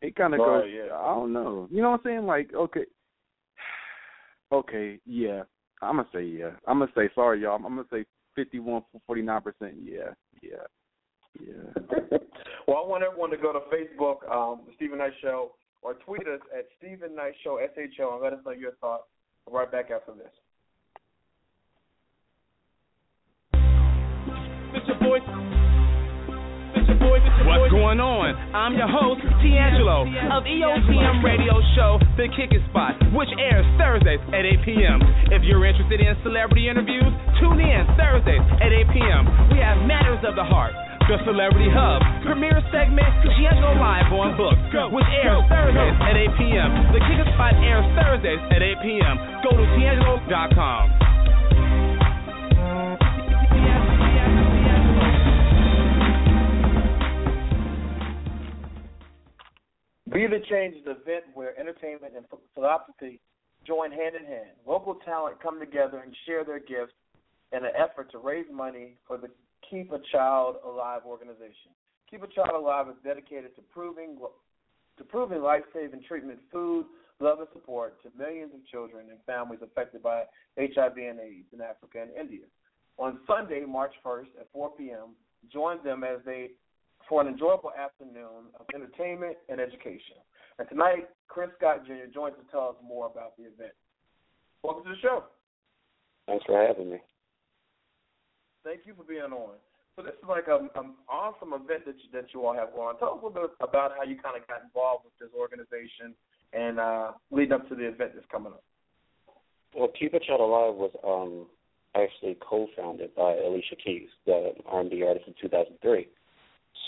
it kind of goes. yeah. I don't know. You know what I'm saying? Like, okay, okay, yeah. I'm gonna say yeah. I'm gonna say sorry, y'all. I'm gonna say fifty-one, forty-nine percent. Yeah, yeah, yeah. well, I want everyone to go to Facebook, um, the Steven Knight Show, or tweet us at Steven Knight Show SHO and let us know your thoughts. We'll right back after this. It's your boy. It's your boy. It's your What's going on? I'm your host, D'Angelo, of EOTM radio show, The Kicking Spot, which airs Thursdays at 8 p.m. If you're interested in celebrity interviews, tune in Thursdays at 8 p.m. We have Matters of the Heart, the Celebrity Hub. Premiere segment, D'Angelo Live on Book, which airs Thursdays at 8 p.m. The Kicker Spot airs Thursdays at 8 p.m. Go to D'Angelo.com. Be the Change is an event where entertainment and philanthropy join hand in hand. Local talent come together and share their gifts in an effort to raise money for the Keep a Child Alive organization. Keep a Child Alive is dedicated to proving to proving life-saving treatment, food, love, and support to millions of children and families affected by HIV and AIDS in Africa and India. On Sunday, March 1st at 4 p.m., join them as they for an enjoyable afternoon of entertainment and education. And tonight, Chris Scott Jr. joins to tell us more about the event. Welcome to the show. Thanks for having me. Thank you for being on. So this is like an awesome event that you, that you all have going on. Tell us a little bit about how you kind of got involved with this organization and uh, leading up to the event that's coming up. Well, Keep a Child Alive was um, actually co-founded by Alicia Keys, the R&B artist, in 2003.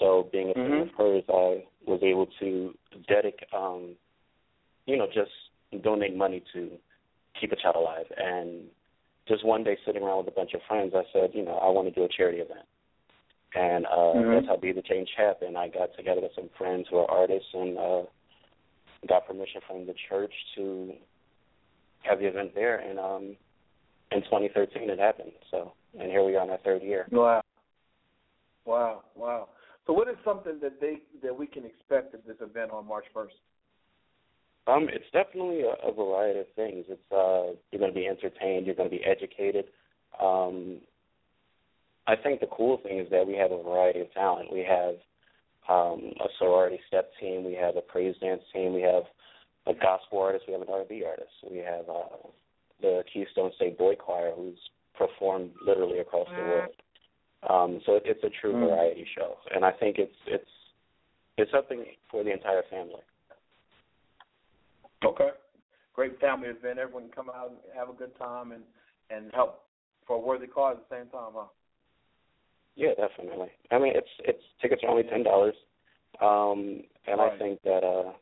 So being a fan mm-hmm. of hers, I was able to dedicate, um, you know, just donate money to keep a child alive. And just one day sitting around with a bunch of friends, I said, you know, I want to do a charity event. And uh mm-hmm. that's how Be the Change happened. I got together with some friends who are artists and uh got permission from the church to have the event there and um in 2013 it happened. So, and here we are in our third year. Wow. Wow, wow. So, what is something that they that we can expect at this event on March first? Um, it's definitely a, a variety of things. It's uh, you're going to be entertained, you're going to be educated. Um, I think the cool thing is that we have a variety of talent. We have um, a sorority step team, we have a praise dance team, we have a gospel artist, we have an R&B artist, we have uh, the Keystone State Boy Choir, who's performed literally across the world. Um, so it, it's a true mm. variety show, and I think it's it's it's something for the entire family. Okay, great family event. Everyone can come out and have a good time and and help for a worthy cause at the same time, huh? Yeah, definitely. I mean, it's it's tickets are only ten dollars, um, and right. I think that uh,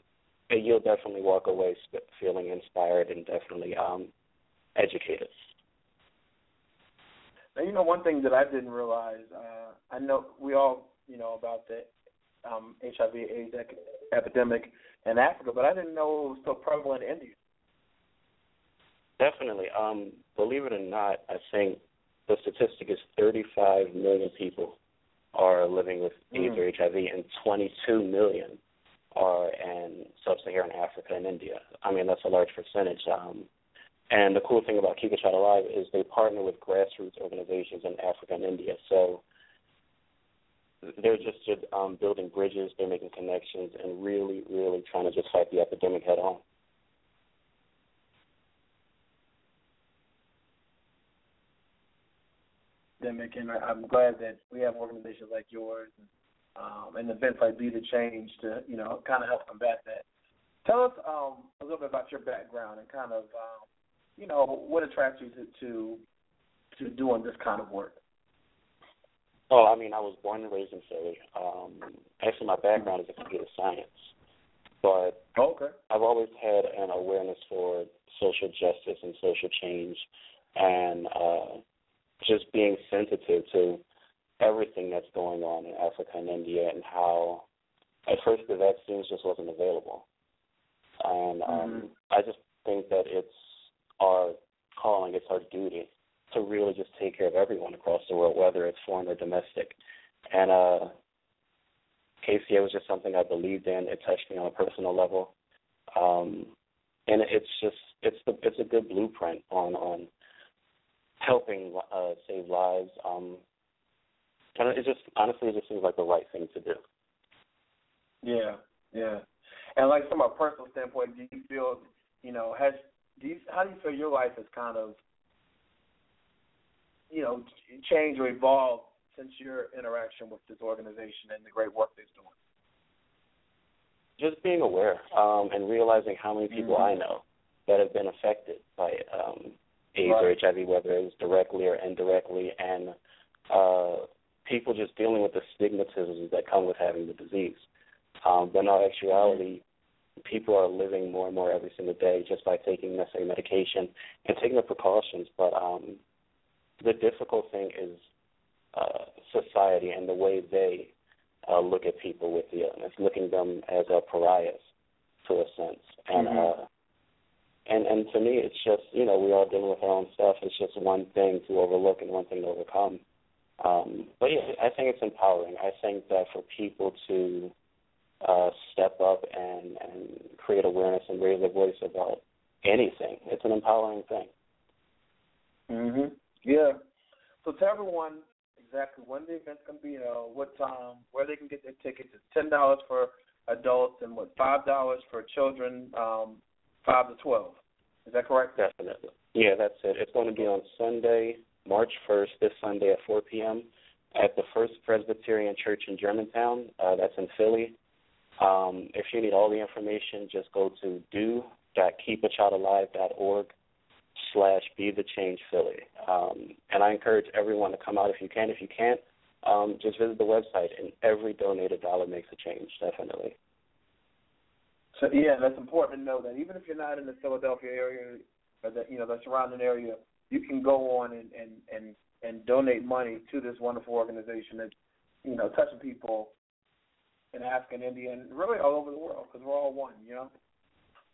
you'll definitely walk away feeling inspired and definitely um, educated. Now, you know, one thing that I didn't realize, uh, I know we all, you know, about the um, HIV/AIDS epidemic in Africa, but I didn't know it was so prevalent in India. Definitely. Um, believe it or not, I think the statistic is 35 million people are living with AIDS mm. or HIV, and 22 million are in sub-Saharan Africa and India. I mean, that's a large percentage. Um, and the cool thing about Keep a Child Alive is they partner with grassroots organizations in Africa and India. So they're just um, building bridges, they're making connections, and really, really trying to just fight the epidemic head on. And I'm glad that we have organizations like yours and, um, and events like Be the Change to, you know, kind of help combat that. Tell us um, a little bit about your background and kind of um, you know, what attracts you to to, to doing this kind of work? Oh, I mean, I was born and raised in Philly. Um, actually, my background is in computer science, but oh, okay. I've always had an awareness for social justice and social change, and uh, just being sensitive to everything that's going on in Africa and India, and how at first the vaccines just wasn't available, and um, mm-hmm. I just think that it's our calling, it's our duty to really just take care of everyone across the world, whether it's foreign or domestic. And uh, KCA was just something I believed in. It touched me on a personal level, um, and it's just it's the it's a good blueprint on on helping uh, save lives. Um, and it just honestly, it just seems like the right thing to do. Yeah, yeah. And like from a personal standpoint, do you feel, you know, has do you, how do you feel your life has kind of, you know, changed or evolved since your interaction with this organization and the great work they're doing? Just being aware um, and realizing how many people mm-hmm. I know that have been affected by um, AIDS right. or HIV, whether it was directly or indirectly, and uh, people just dealing with the stigmatisms that come with having the disease. Um, but in all actuality, people are living more and more every single day just by taking necessary medication and taking the precautions. But um, the difficult thing is uh, society and the way they uh, look at people with the illness, looking them as a pariahs to a sense. And mm-hmm. uh, and and to me, it's just you know we're all dealing with our own stuff. It's just one thing to overlook and one thing to overcome. Um, but yeah, I think it's empowering. I think that for people to uh, step up and and create awareness and raise their voice about anything, it's an empowering thing. Mhm. Yeah. So tell everyone exactly when the event's going to be, uh, what time, where they can get their tickets. It's ten dollars for adults and what five dollars for children, um, five to twelve. Is that correct? Definitely. Yeah, that's it. It's going to be on Sunday, March 1st, this Sunday at 4 p.m. at the First Presbyterian Church in Germantown. Uh, that's in Philly. Um, if you need all the information, just go to do.keepachildalive.org slash be the change Philly. Um, and I encourage everyone to come out if you can. If you can't, um, just visit the website, and every donated dollar makes a change, definitely. So yeah, that's important to know that even if you're not in the Philadelphia area or the you know the surrounding area, you can go on and and and and donate money to this wonderful organization that's you know touching people in Africa and India and really all over the world because we're all one, you know.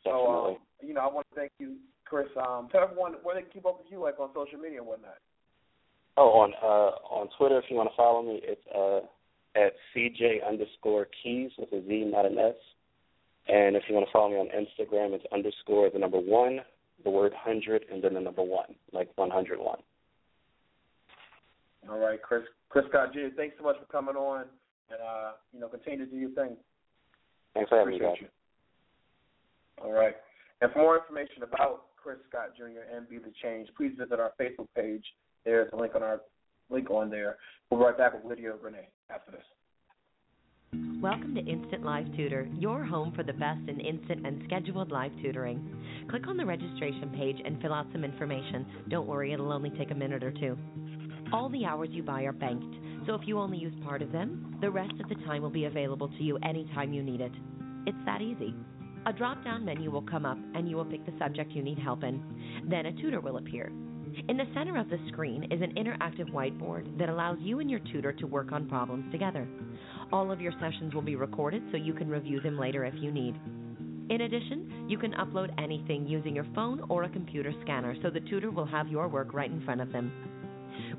So um, you know, I want to thank you, Chris. Um, tell everyone where they can keep up with you, like on social media and whatnot. Oh, on uh, on Twitter, if you want to follow me, it's uh, at CJ underscore Keys with a Z, not an S. And if you want to follow me on Instagram, it's underscore the number one, the word hundred, and then the number one, like one hundred one. All right, Chris. Chris Scott Jr. Thanks so much for coming on, and uh, you know, continue to do your thing. Thanks for having Appreciate me, guys. You. All right. And for more information about Chris Scott Jr. and Be the Change, please visit our Facebook page. There's a link on our link on there. We'll be right back with Lydia Rene after this. Welcome to Instant Live Tutor, your home for the best in instant and scheduled live tutoring. Click on the registration page and fill out some information. Don't worry, it'll only take a minute or two. All the hours you buy are banked, so if you only use part of them, the rest of the time will be available to you anytime you need it. It's that easy. A drop down menu will come up and you will pick the subject you need help in. Then a tutor will appear. In the center of the screen is an interactive whiteboard that allows you and your tutor to work on problems together. All of your sessions will be recorded so you can review them later if you need. In addition, you can upload anything using your phone or a computer scanner so the tutor will have your work right in front of them.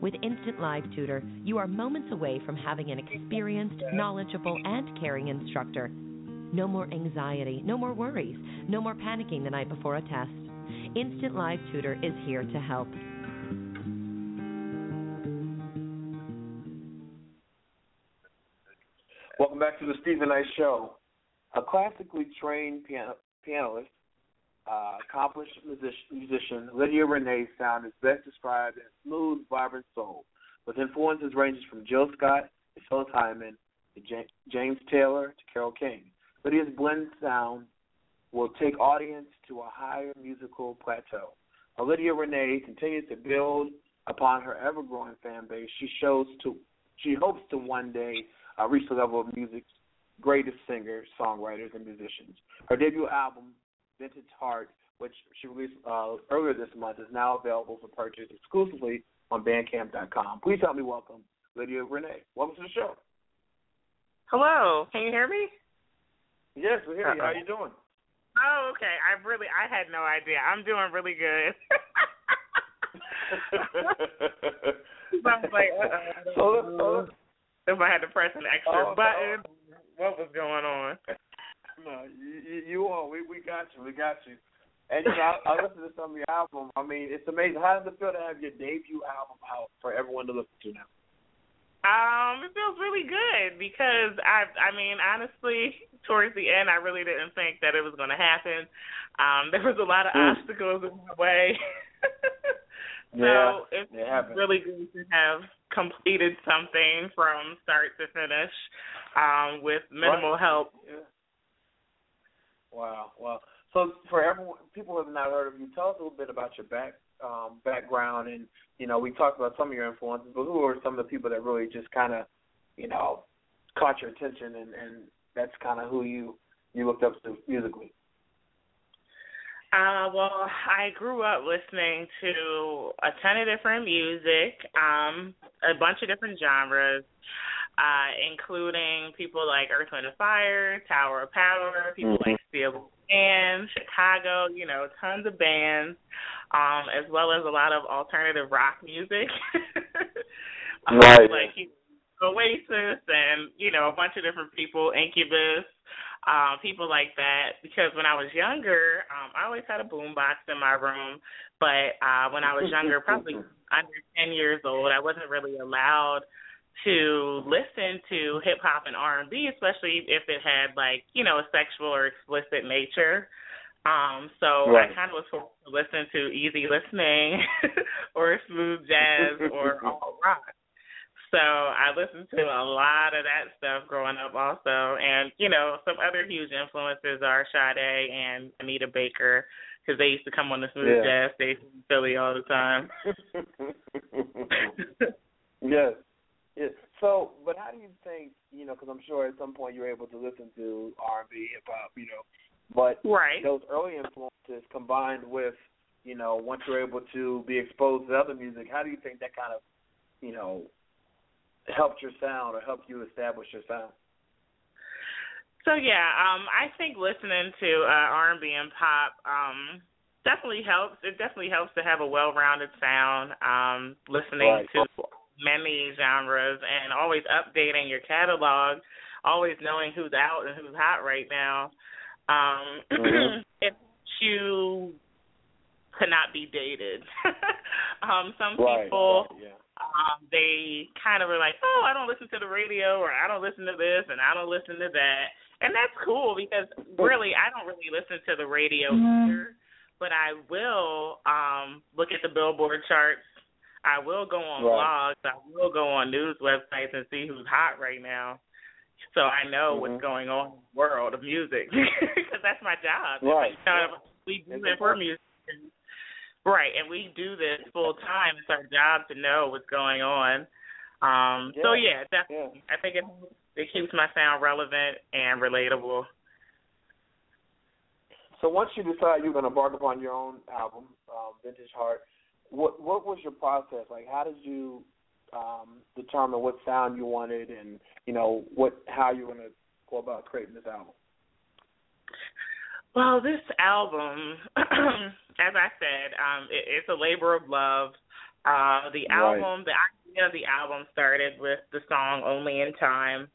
With Instant Live Tutor, you are moments away from having an experienced, knowledgeable, and caring instructor. No more anxiety, no more worries, no more panicking the night before a test. Instant Live Tutor is here to help. Welcome back to the Steven Knight Show. A classically trained piano, pianist, uh, accomplished musician, musician, Lydia Rene's sound is best described as smooth, vibrant soul, with influences ranging from Jill Scott to Phyllis Hyman to James Taylor to Carole King. Lydia's blend sound will take audience to a higher musical plateau. Lydia Rene continues to build upon her ever-growing fan base. She shows to she hopes to one day uh, reach the level of music's greatest singers, songwriters, and musicians. Her debut album, Vintage Heart, which she released uh, earlier this month, is now available for purchase exclusively on Bandcamp.com. Please help me welcome Lydia Rene. Welcome to the show. Hello. Can you hear me? Yes, we hear you. How you doing? Oh, okay. I really, I had no idea. I'm doing really good. so I was like, uh, so, if I had to press an extra oh, button, what was going on? No, you, you are. We we got you. We got you. And you know, I, I listened to some of your album. I mean, it's amazing. How does it feel to have your debut album out for everyone to listen to now? Um, it feels really good because I I mean honestly, towards the end I really didn't think that it was gonna happen. Um, there was a lot of mm. obstacles in my way. so yeah, it's it really good to have completed something from start to finish, um, with minimal right. help. Yeah. Wow, wow. So for everyone people who have not heard of you, tell us a little bit about your back um, background, and you know, we talked about some of your influences, but who are some of the people that really just kind of, you know, caught your attention, and, and that's kind of who you you looked up to musically? Uh, well, I grew up listening to a ton of different music, um, a bunch of different genres, uh, including people like Earth, Wind, and Fire, Tower of Power, people mm-hmm. like Steely Dan Chicago, you know, tons of bands, um, as well as a lot of alternative rock music. um, right. Like Oasis and, you know, a bunch of different people, Incubus, um, people like that. Because when I was younger, um, I always had a boombox in my room. But uh when I was younger, probably under ten years old, I wasn't really allowed to listen to hip hop and R and B, especially if it had like you know a sexual or explicit nature. Um, so right. I kind of was listen to easy listening or smooth jazz or all rock. So I listened to a lot of that stuff growing up also, and you know some other huge influences are Sade and Anita Baker because they used to come on the smooth yeah. jazz station in Philly all the time. yes. Yeah. So, but how do you think? You know, because I'm sure at some point you're able to listen to R&B, hip hop. You know, but right. those early influences combined with, you know, once you're able to be exposed to other music, how do you think that kind of, you know, helped your sound or helped you establish your sound? So yeah, um, I think listening to uh, R&B and pop um, definitely helps. It definitely helps to have a well-rounded sound. Um, listening right. to many genres and always updating your catalog, always knowing who's out and who's hot right now. Um mm-hmm. If you cannot be dated. um some right, people right, yeah. um they kind of are like, "Oh, I don't listen to the radio or I don't listen to this and I don't listen to that." And that's cool because really I don't really listen to the radio mm-hmm. either, but I will um look at the Billboard charts I will go on right. blogs. I will go on news websites and see who's hot right now, so I know mm-hmm. what's going on in the world of music because that's my job. Right. You know, we do this for music. Right, and we do this full time. It's our job to know what's going on. Um, yeah. So yeah, definitely. Yeah. I think it it keeps my sound relevant and relatable. So once you decide you're going to embark upon your own album, um, Vintage Heart, what what was your process like? How did you um, determine what sound you wanted, and you know what how you want to go about creating this album? Well, this album, as I said, um, it, it's a labor of love. Uh, the album, the idea of the album started with the song "Only in Time."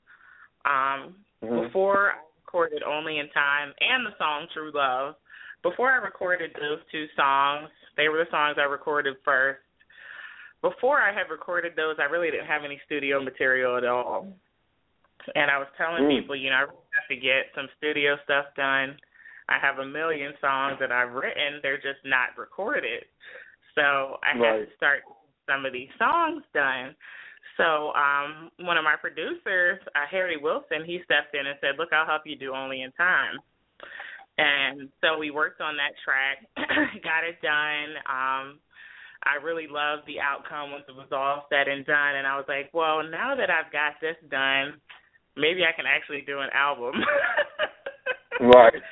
Um, mm-hmm. Before I recorded "Only in Time" and the song "True Love," before I recorded those two songs, they were the songs I recorded first. Before I had recorded those, I really didn't have any studio material at all. And I was telling mm. people, you know, I really have to get some studio stuff done. I have a million songs that I've written, they're just not recorded. So I right. had to start some of these songs done. So um one of my producers, uh, Harry Wilson, he stepped in and said, "Look, I'll help you do Only in Time." And so we worked on that track, got it done. Um, I really loved the outcome once it was all said and done. And I was like, well, now that I've got this done, maybe I can actually do an album. right.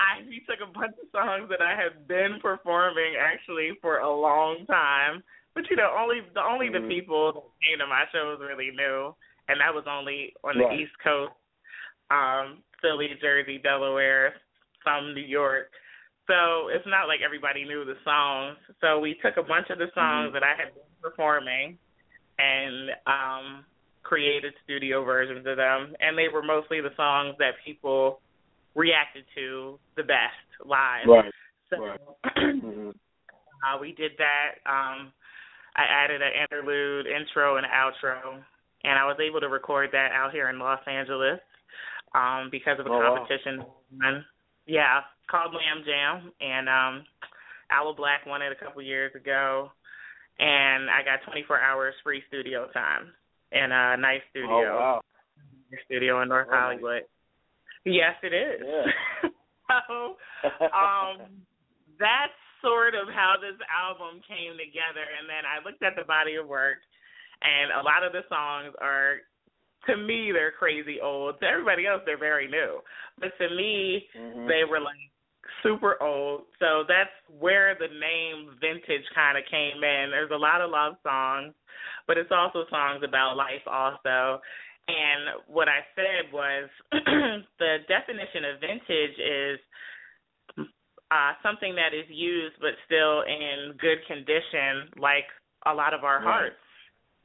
I we took a bunch of songs that I had been performing actually for a long time, but you know, only the only mm-hmm. the people that came to my shows really knew, and that was only on the right. East Coast. Um, Philly, Jersey, Delaware, some New York. So it's not like everybody knew the songs. So we took a bunch of the songs mm-hmm. that I had been performing and um created studio versions of them and they were mostly the songs that people reacted to the best live. Right. So right. mm-hmm. uh we did that. Um I added an interlude, intro and outro and I was able to record that out here in Los Angeles um, because of a oh, competition. Wow. Yeah, called Lamb Jam, and um, Aloe Blacc won it a couple years ago, and I got 24 hours free studio time in a nice studio. Oh, wow. Studio in North oh, Hollywood. Yes, it is. Yeah. so, um, that's sort of how this album came together. And then I looked at the body of work, and a lot of the songs are, to me, they're crazy old. To everybody else, they're very new. But to me, Mhm. they were like super old. So that's where the name vintage kind of came in. There's a lot of love songs, but it's also songs about life also. And what I said was the definition of vintage is uh something that is used but still in good condition like a lot of our hearts.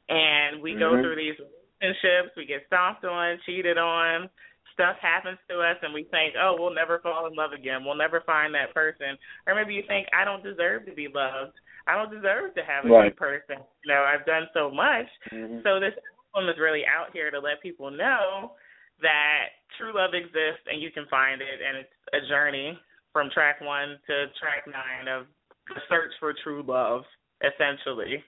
And we go Mhm. through these relationships, we get stomped on, cheated on, stuff happens to us and we think, oh, we'll never fall in love again. We'll never find that person. Or maybe you think, I don't deserve to be loved. I don't deserve to have a Right. good person. You know, I've done so much. Mhm. So this album is really out here to let people know that true love exists and you can find it and it's a journey from track one to track nine of the search for true love, essentially.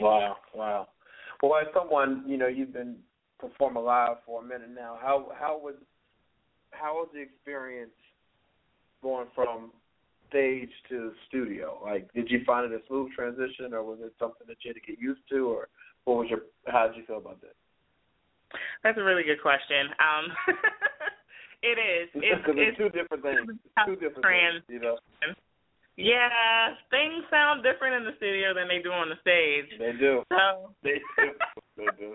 Wow, wow. Well, as someone, you know, you've been performing live for a minute now. How how was how was the experience going from stage to studio? Like, did you find it a smooth transition, or was it something that you had to get used to, or what was your how did you feel about that? That's a really good question. Um it is. It's, it's it's two different things. Two different trans- things, you know. Yeah, things sound different in the studio than they do on the stage. They do. So They do. They do.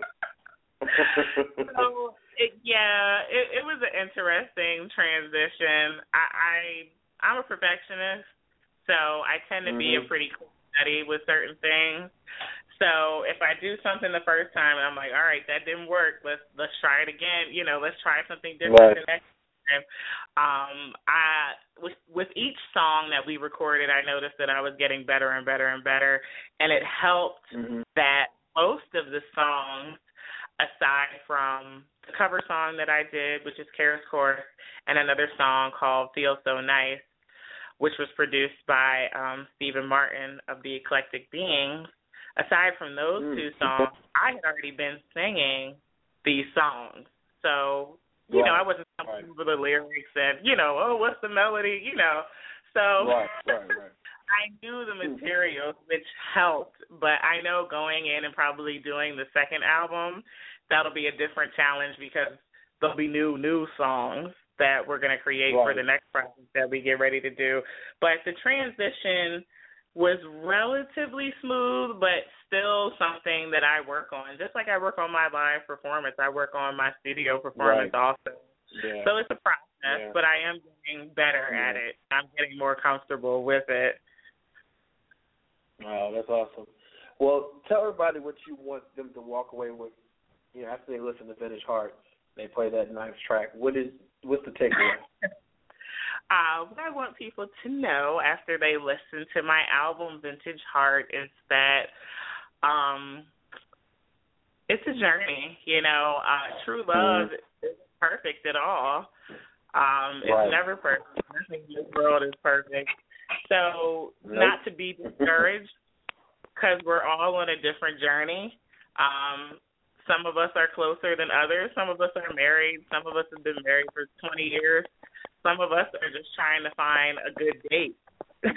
so it, yeah, it, it was an interesting transition. I, I I'm a perfectionist, so I tend to be a Mhm. pretty steady with certain things. So if I do something the first time and I'm like, all right, that didn't work, let's let's try it again. You know, let's try something different Right. the next time. Um, I with with each song that we recorded, I noticed that I was getting better and better and better, and it helped Mhm. that most of the songs, aside from the cover song that I did, which is Kara's Course, and another song called Feel So Nice, which was produced by um, Stephen Martin of the Eclectic Beings. Aside from those Mm. two songs, I had already been singing these songs. So, you know, I wasn't right. stumbling over the lyrics and, you know, oh, what's the melody, you know. So Right, right, right. I knew the material, which helped, but I know going in and probably doing the second album, that'll be a different challenge because there'll be new new songs that we're going to create for the next project that we get ready to do. But the transition was relatively smooth, but still something that I work on. Just like I work on my live performance, I work on my studio performance Right. also. Yeah. So it's a process, Yeah. but I am getting better at it. I'm getting more comfortable with it. Wow, that's awesome. Well, tell everybody what you want them to walk away with. You know, after they listen to Vintage Heart, they play that ninth track. What is what's the takeaway? Uh, what I want people to know after they listen to my album Vintage Heart is that um it's a journey, you know. Uh true love isn't perfect at all. Um it's Right. never perfect. Nothing in this world is perfect. So Nope. not to be discouraged because we're all on a different journey. Um some of us are closer than others. Some of us are married. Some of us have been married for 20 years. Some of us are just trying to find a good date.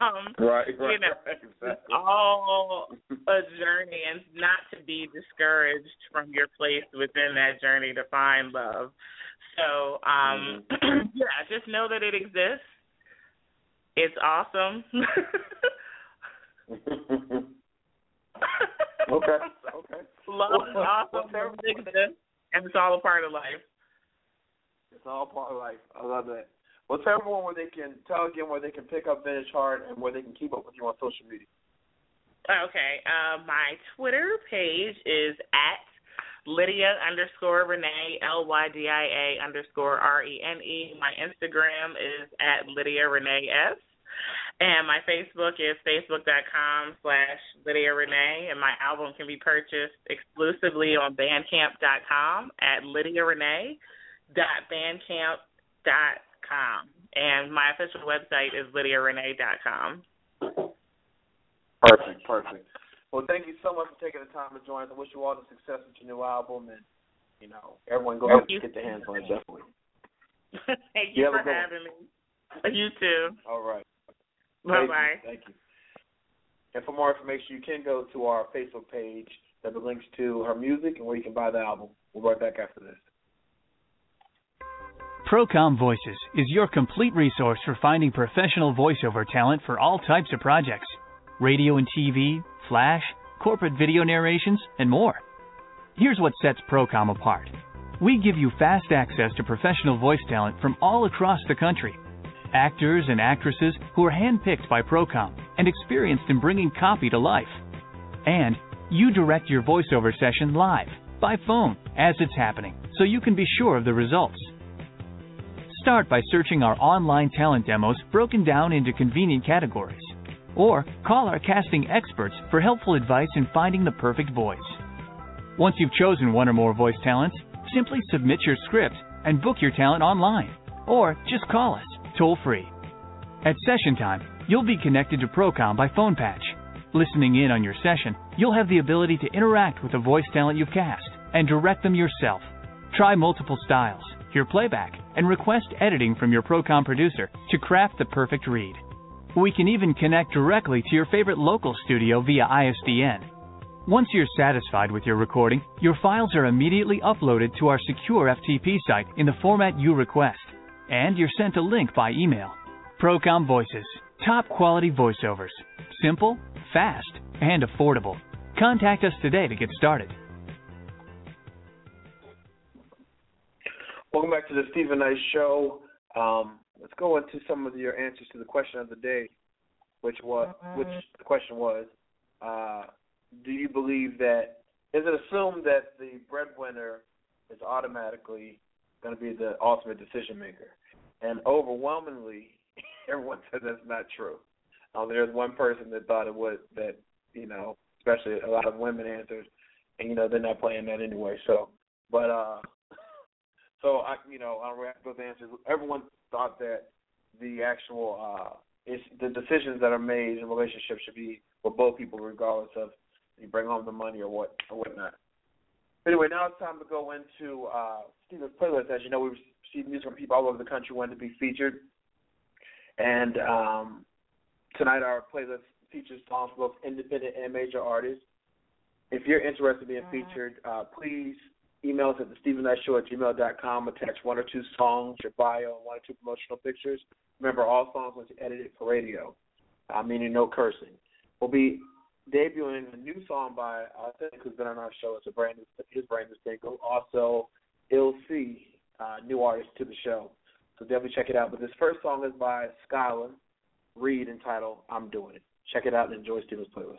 um, right, you know, it's all a journey, and not to be discouraged from your place within that journey to find love. So, um, yeah, just know that it exists. It's awesome. okay. Love is awesome. It exists, and it's all a part of life. It's all part of life. I love that. Well, tell everyone where they can tell again where they can pick up Vintage Heart and where they can keep up with you on social media. Okay. Uh, my Twitter page is at Lydia underscore Renee, L Y D I A underscore R E N E. My Instagram is at Lydia Renee S. And my Facebook is facebook.com slash Lydia Renee. And my album can be purchased exclusively on bandcamp.com at Lydia Renee dot bandcamp dot com. And my official website is lydiarenee.com. Perfect, perfect. Well, thank you so much for taking the time to join us. I wish you all the success with your new album, and you know, everyone go you. and get their hands on it definitely. Thank You you for having me. You too. All right. Bye bye. Thank you. And for more information, you can go to our Facebook page that links to her music and where you can buy the album. We'll be right back after this. Procom Voices is your complete resource for finding professional voiceover talent for all types of projects radio and TV, flash, corporate video narrations, and more. Here's what sets Procom apart we give you fast access to professional voice talent from all across the country. Actors and actresses who are handpicked by Procom and experienced in bringing copy to life. And you direct your voiceover session live, by phone, as it's happening, so you can be sure of the results. Start by searching our online talent demos broken down into convenient categories. Or call our casting experts for helpful advice in finding the perfect voice. Once you've chosen one or more voice talents, simply submit your script and book your talent online. Or just call us, toll free. At session time, you'll be connected to Procom by phone patch. Listening in on your session, you'll have the ability to interact with the voice talent you've cast and direct them yourself. Try multiple styles, hear playback, and request editing from your Procom producer to craft the perfect read. We can even connect directly to your favorite local studio via ISDN. Once you're satisfied with your recording, your files are immediately uploaded to our secure FTP site in the format you request, and you're sent a link by email. Procom Voices, top quality voiceovers. Simple, fast, and affordable. Contact us today to get started. Welcome back to the Steven Knight Show. Um, let's go into some of your answers to the question of the day, which was which the question was, uh, do you believe that is it assumed that the breadwinner is automatically going to be the ultimate decision maker? And overwhelmingly, everyone said that's not true. Um, there's one person that thought it would that you know, especially a lot of women answered, and you know they're not playing that anyway. So, but uh, so I, you know, I'll wrap those answers. Everyone thought that the actual uh, it's the decisions that are made in relationships should be for both people, regardless of you bring home the money or what or whatnot. Anyway, now it's time to go into uh, Steven's playlist. As you know, we've received music from people all over the country wanting to be featured, and um, tonight our playlist features songs from both independent and major artists. If you're interested in being featured, uh, please email us at the Steven at gmail.com. Attach one or two songs, your bio, and one or two promotional pictures. Remember, all songs must be edited for radio, uh, meaning no cursing. We'll be debuting a new song by think who's been on our show. It's a brand new, his brand new single. Also, Ill C, uh, new artist to the show. So definitely check it out. But this first song is by Skylar Reed entitled I'm Doing It. Check it out and enjoy Steven's playlist.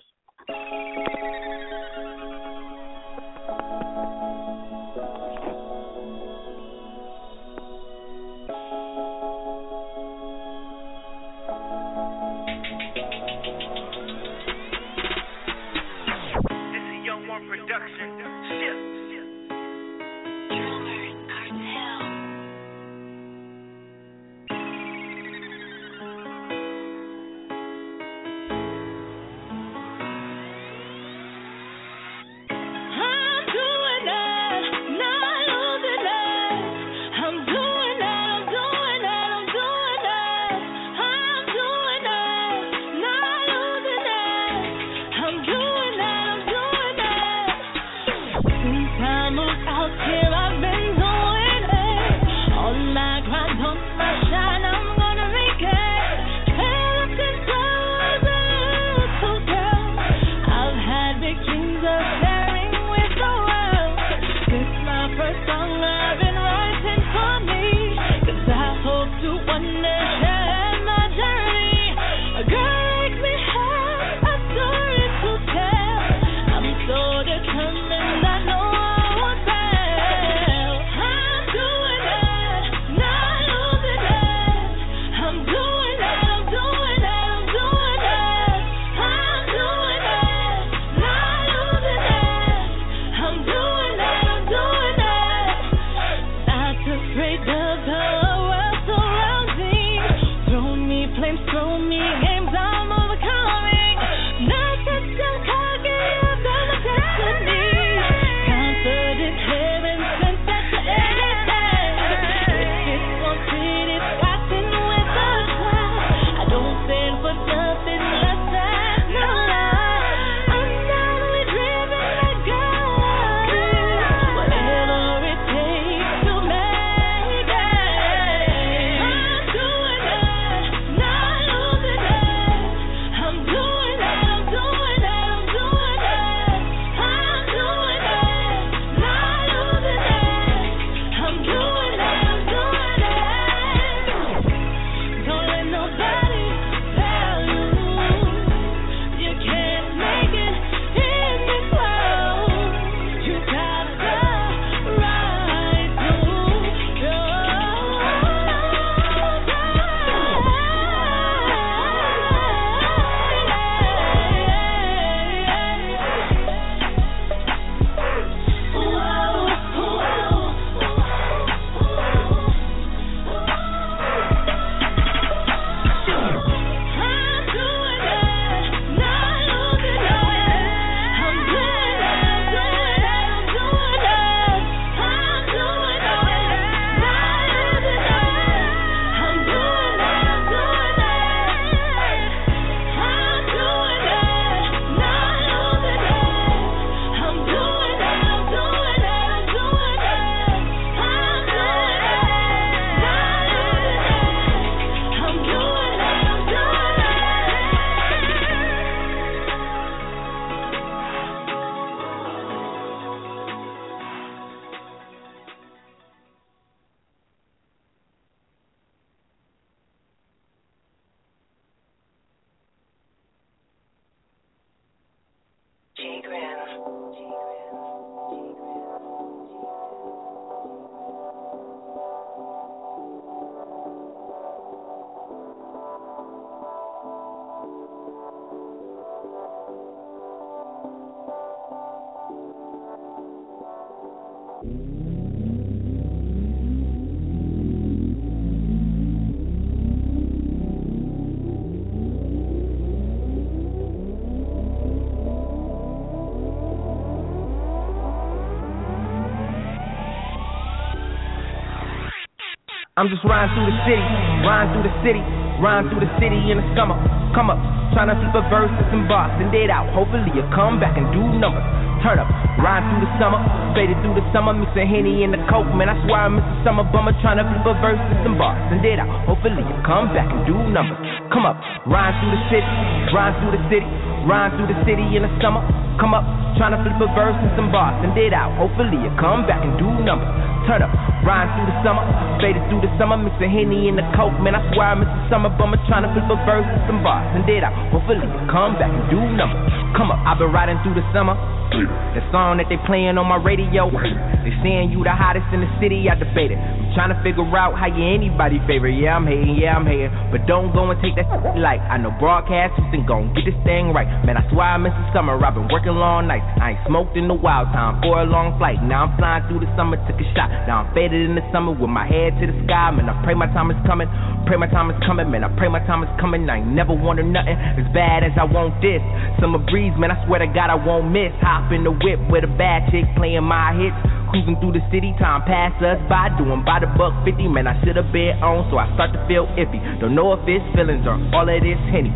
I'm just riding through the city, riding through the city, riding through the city in the summer. Come up, trying to flip a verse in some bars and it out. Hopefully you come back and do numbers. Turn up, ride through the summer, faded through the summer, mixing henny in the coke. Man, I swear I miss the summer bummer, trying to flip a verse in some bars and it out. Hopefully you come back and do numbers. Come up, ride through the city, ride through the city, ride through the city in the summer. Come up, trying to flip a verse in some bars and it out. Hopefully you come back and do numbers. Turn up, ride through the summer, faded through the summer, mixing henny in the coke. Man, I swear I miss the summer bummer, trying to flip a verse in some bars and it out. Hopefully come back and do numbers. Come up, I've been riding through the summer. The song that they playing on my radio, they saying you the hottest in the city. I debate it. I'm trying to figure out how you anybody favorite. Yeah, I'm hating, yeah, I'm hating, but don't go and take that like I know broadcasters and gon' get this thing right. Man, I swear I miss the summer. I've been working long nights. I ain't smoked in a while time for a long flight. Now I'm flying through the summer, took a shot. Now I'm faded in the summer with my head to the sky. Man, I pray my time is coming. Pray my time is coming, man. I pray my time is coming. I ain't never wanted nothing as bad as I want this. Summer breeze, man. I swear to God I won't miss. Hop in the whip with a bad chick playing my hits. Cruising through the city, time pass us by, doing by the buck fifty. Man, I should have been on, so I start to feel iffy. Don't know if it's feelings or all of this henny.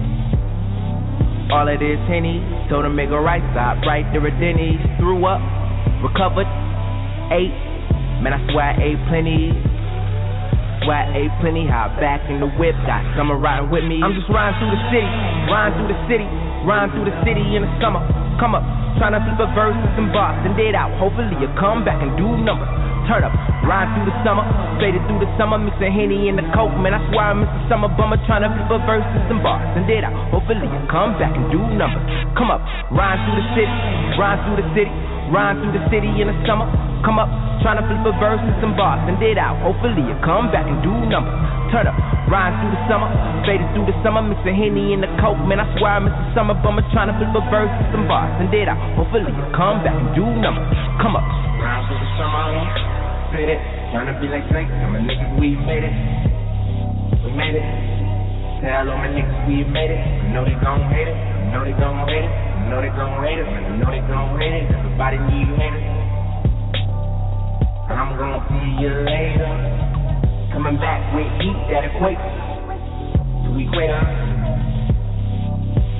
All of this henny, told him make a right stop right there at Denny's. Threw up, recovered, ate. Man, I swear I ate plenty. Ate plenty. Hop back in the whip, got summer riding with me. I'm just riding through the city, riding through the city, riding through the city in the summer. Come up, trying to flip a verse in some bars and it out. Hopefully you come back and do numbers. Turn up, ride through the summer, faded through the summer, mixing henny in the coke. Man, I swear I miss the summer bummer, trying to flip a verse in some bars and it out. Hopefully you come back and do numbers. Come up, ride through the city, ride through the city, ride through the city in the summer. Come up, trying to flip a verse in some bars and it out. Hopefully you come back and do numbers. Turn up, ride through the summer, faded through the summer, mixing henny in the coke. Man, I swear I miss the summer bummer, trying to flip a verse in some bars and it out. Hopefully you come back and do numbers. Come up. Ride through the summer, faded, trying to be like Snake. I'm a nigga, we made it. We made it. Tell all my niggas we made it. I know they gon' hate it. I know they gon' hate it. I know they gon' hate it. I know they gon' hate it. Everybody need haters. I'm gonna see you later. Coming back with heat that equates to equator.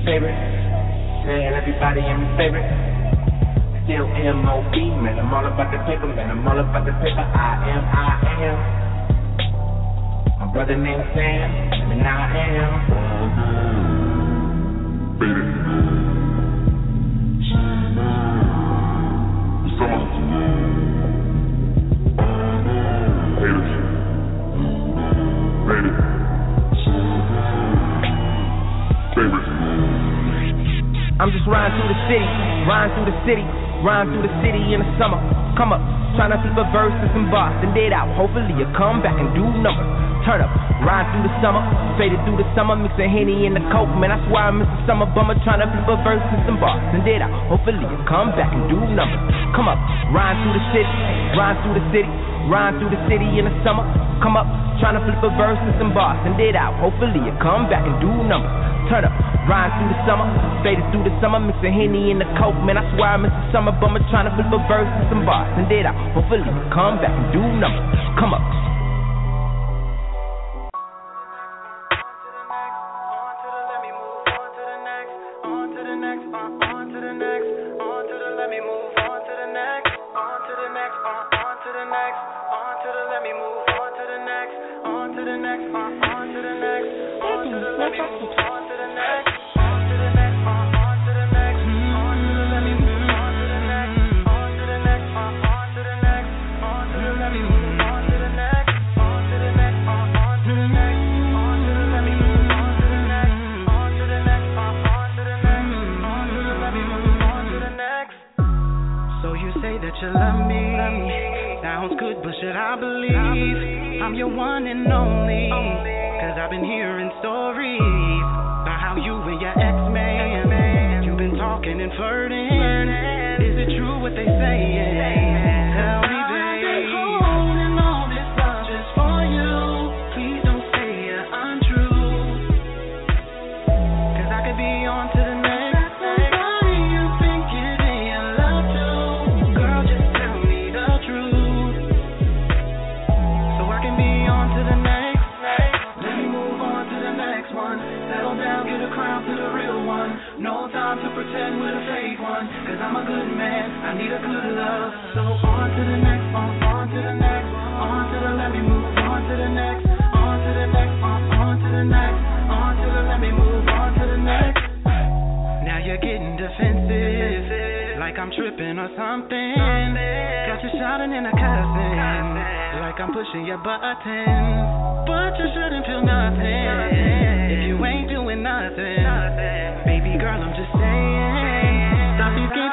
Favorite. Tell everybody I'm your favorite. Still M.O.B. Man, I'm all about the paper. Man, I'm all about the paper. I am, I am. My brother named Sam, and I am. Uh-huh. I'm just riding through the city, riding through the city, riding through the city in the summer. Come up, trying to flip a verse in some bars and it out. Hopefully you come back and do numbers. Turn up, ride through the summer, faded through the summer, mixing henny in the coke. Man, I swear I miss the summer bummer, trying to flip a verse in some bars and it out. Hopefully you come back and do numbers. Come up, ride through the city, ride through the city, ride through the city in the summer. Come up, trying to flip a verse in some bars and it out. Hopefully you come back and do numbers. Turn up, ride through the summer, faded through the summer, mixing henny in the coke. Man, I swear I miss the summer but I'm trying to flip a verse in some bars and it out. Hopefully come back and do numbers. Come up. nothing. Baby girl, I'm just saying. Stop these.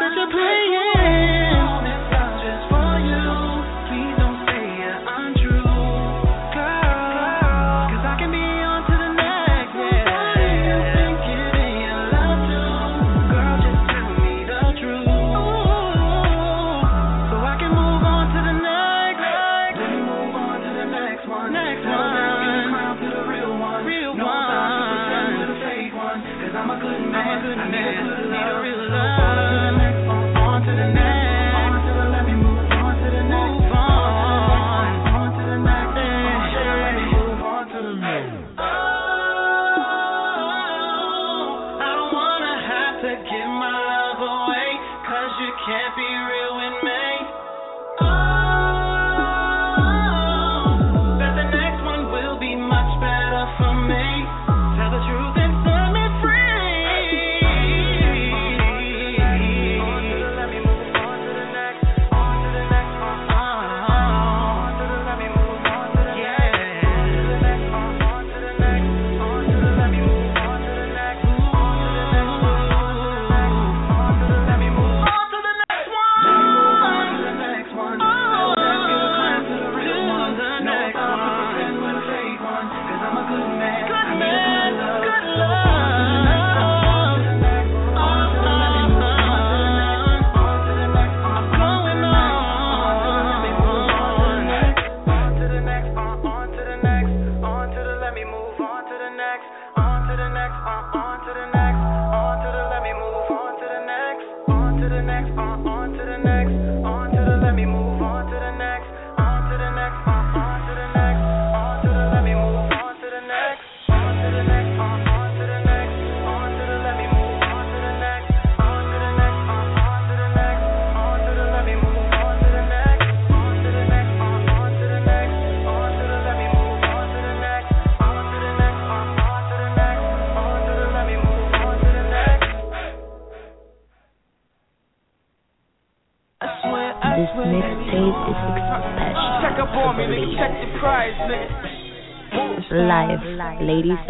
ladies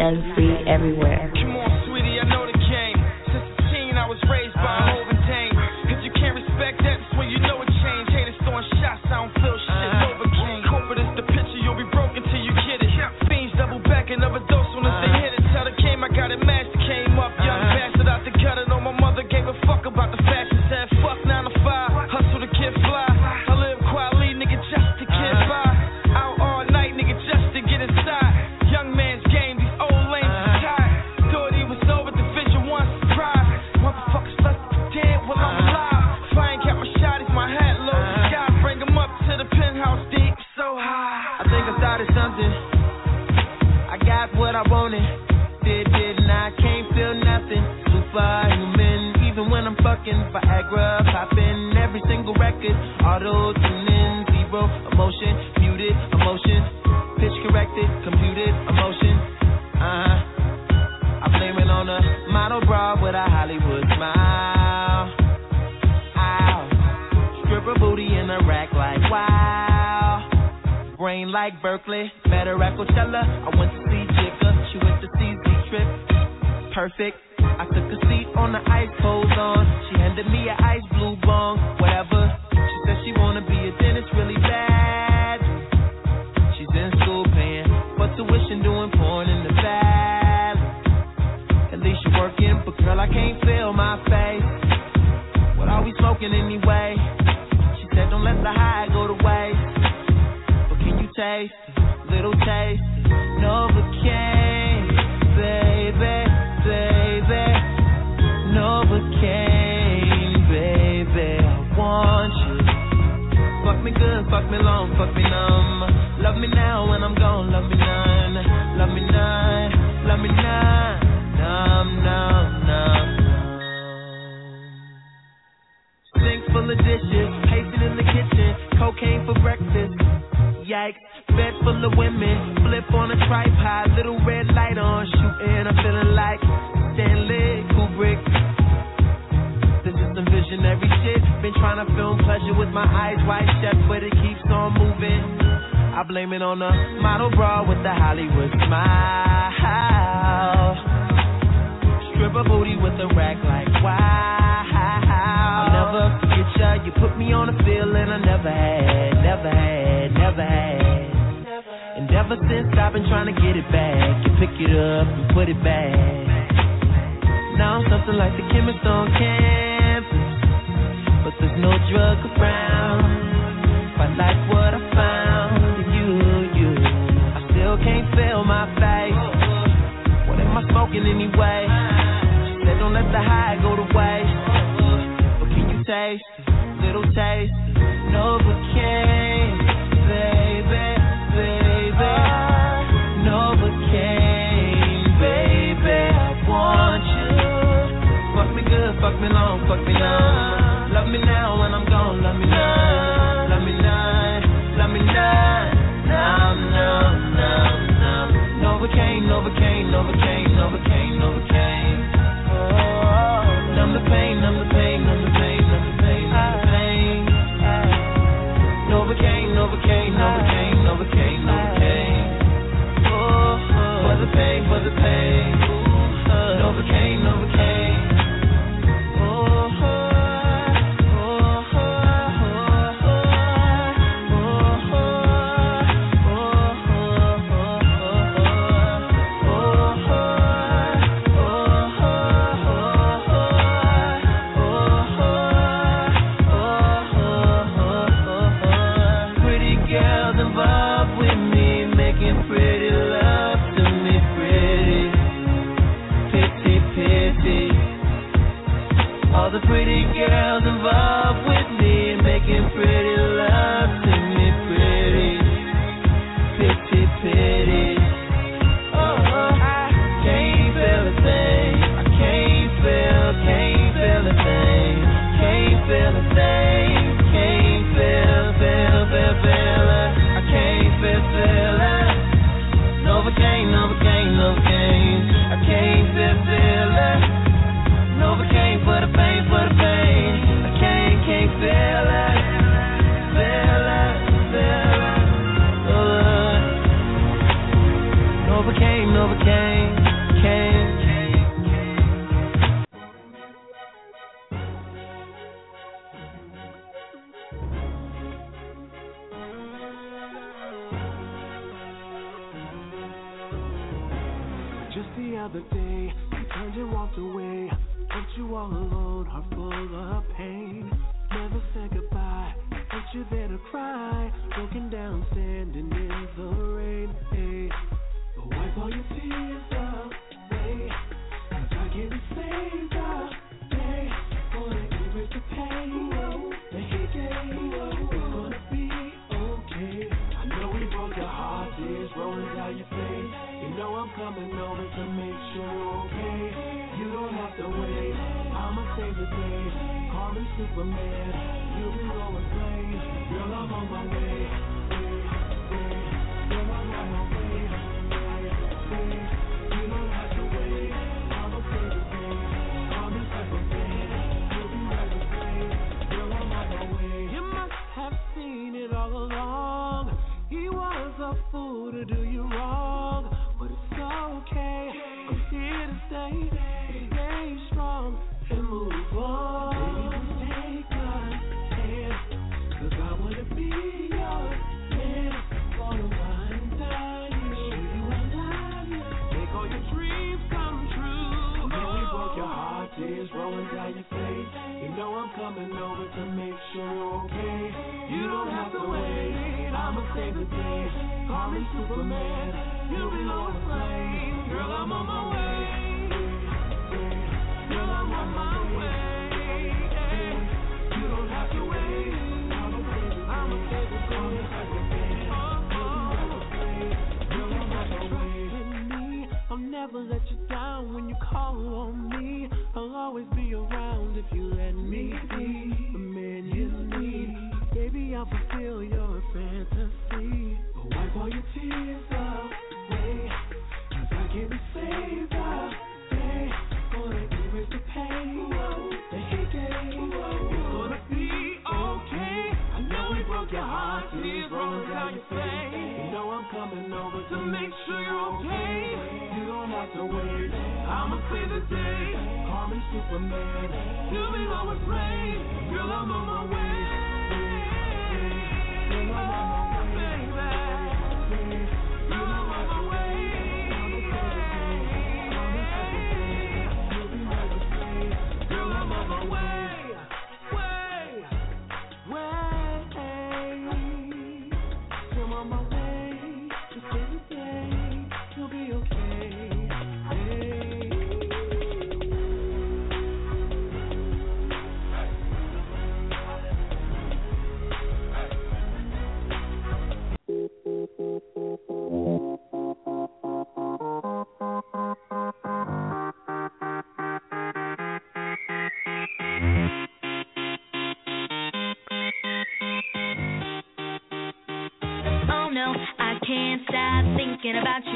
about you.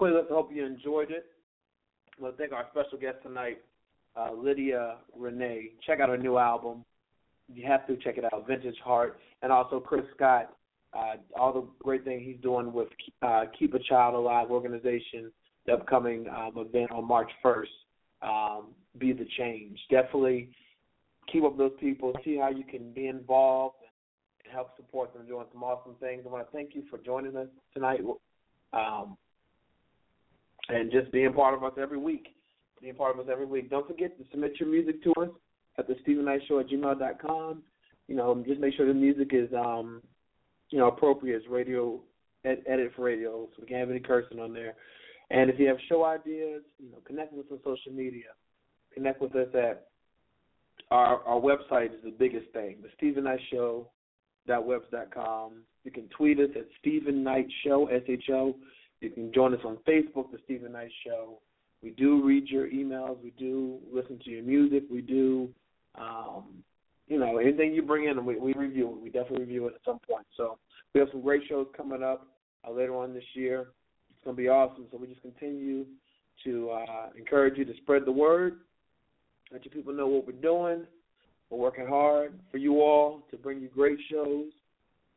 quiz us. Hope you enjoyed it. I want to thank our special guest tonight, uh, Lydia Rene. Check out her new album. You have to check it out, Vintage Heart, and also Chris Scott. Uh, all the great things he's doing with uh, Keep a Child Alive organization, the upcoming um, event on March 1st, um, Be the Change. Definitely keep up those people, see how you can be involved and help support them doing some awesome things. I want to thank you for joining us tonight. Um, and just being part of us every week. Being part of us every week. Don't forget to submit your music to us at the Steven Knight Show at gmail.com. You know, just make sure the music is, um, you know, appropriate. It's radio, ed- edit for radio, so we can't have any cursing on there. And if you have show ideas, you know, connect with us on social media. Connect with us at our, our website is the biggest thing, the Steven Knight Show. Dot You can tweet us at Steven Knight Show, S H O. You can join us on Facebook, The Steven Knight Show. We do read your emails. We do listen to your music. We do, um, you know, anything you bring in, we, we review it. We definitely review it at some point. So we have some great shows coming up uh, later on this year. It's going to be awesome. So we just continue to uh, encourage you to spread the word, let your people know what we're doing. We're working hard for you all to bring you great shows.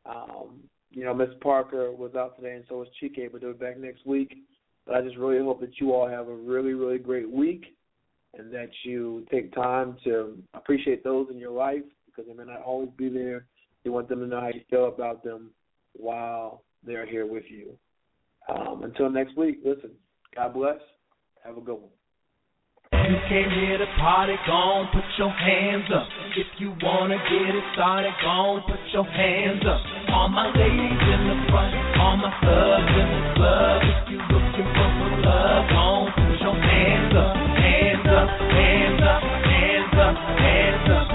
Um, you know, Miss Parker was out today, and so was Chike, but they're back next week. But I just really hope that you all have a really, really great week and that you take time to appreciate those in your life because they may not always be there. You want them to know how you feel about them while they're here with you. Um, until next week, listen, God bless. Have a good one. You came here to party, gon' put your hands up. If you wanna get it started, gon' put your hands up. All my ladies in the front, all my thugs in the club. If you looking for some love, gon' put your hands up, hands up, hands up, hands up, hands up.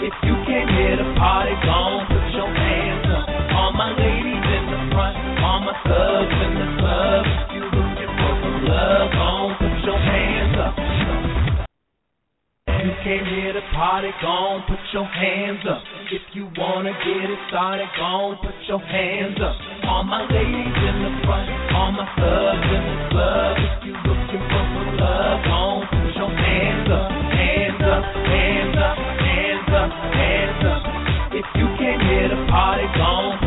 If you came here to party, gon' put your hands up. All my ladies in the front, all my thugs in the came here to party, gon' put your hands up. If you wanna get it started, gon' put your hands up. All my ladies in the front, all my thugs in the club. If you looking for some love, gon' put your hands up, hands up, hands up, hands up, hands up. If you came here to party, gon'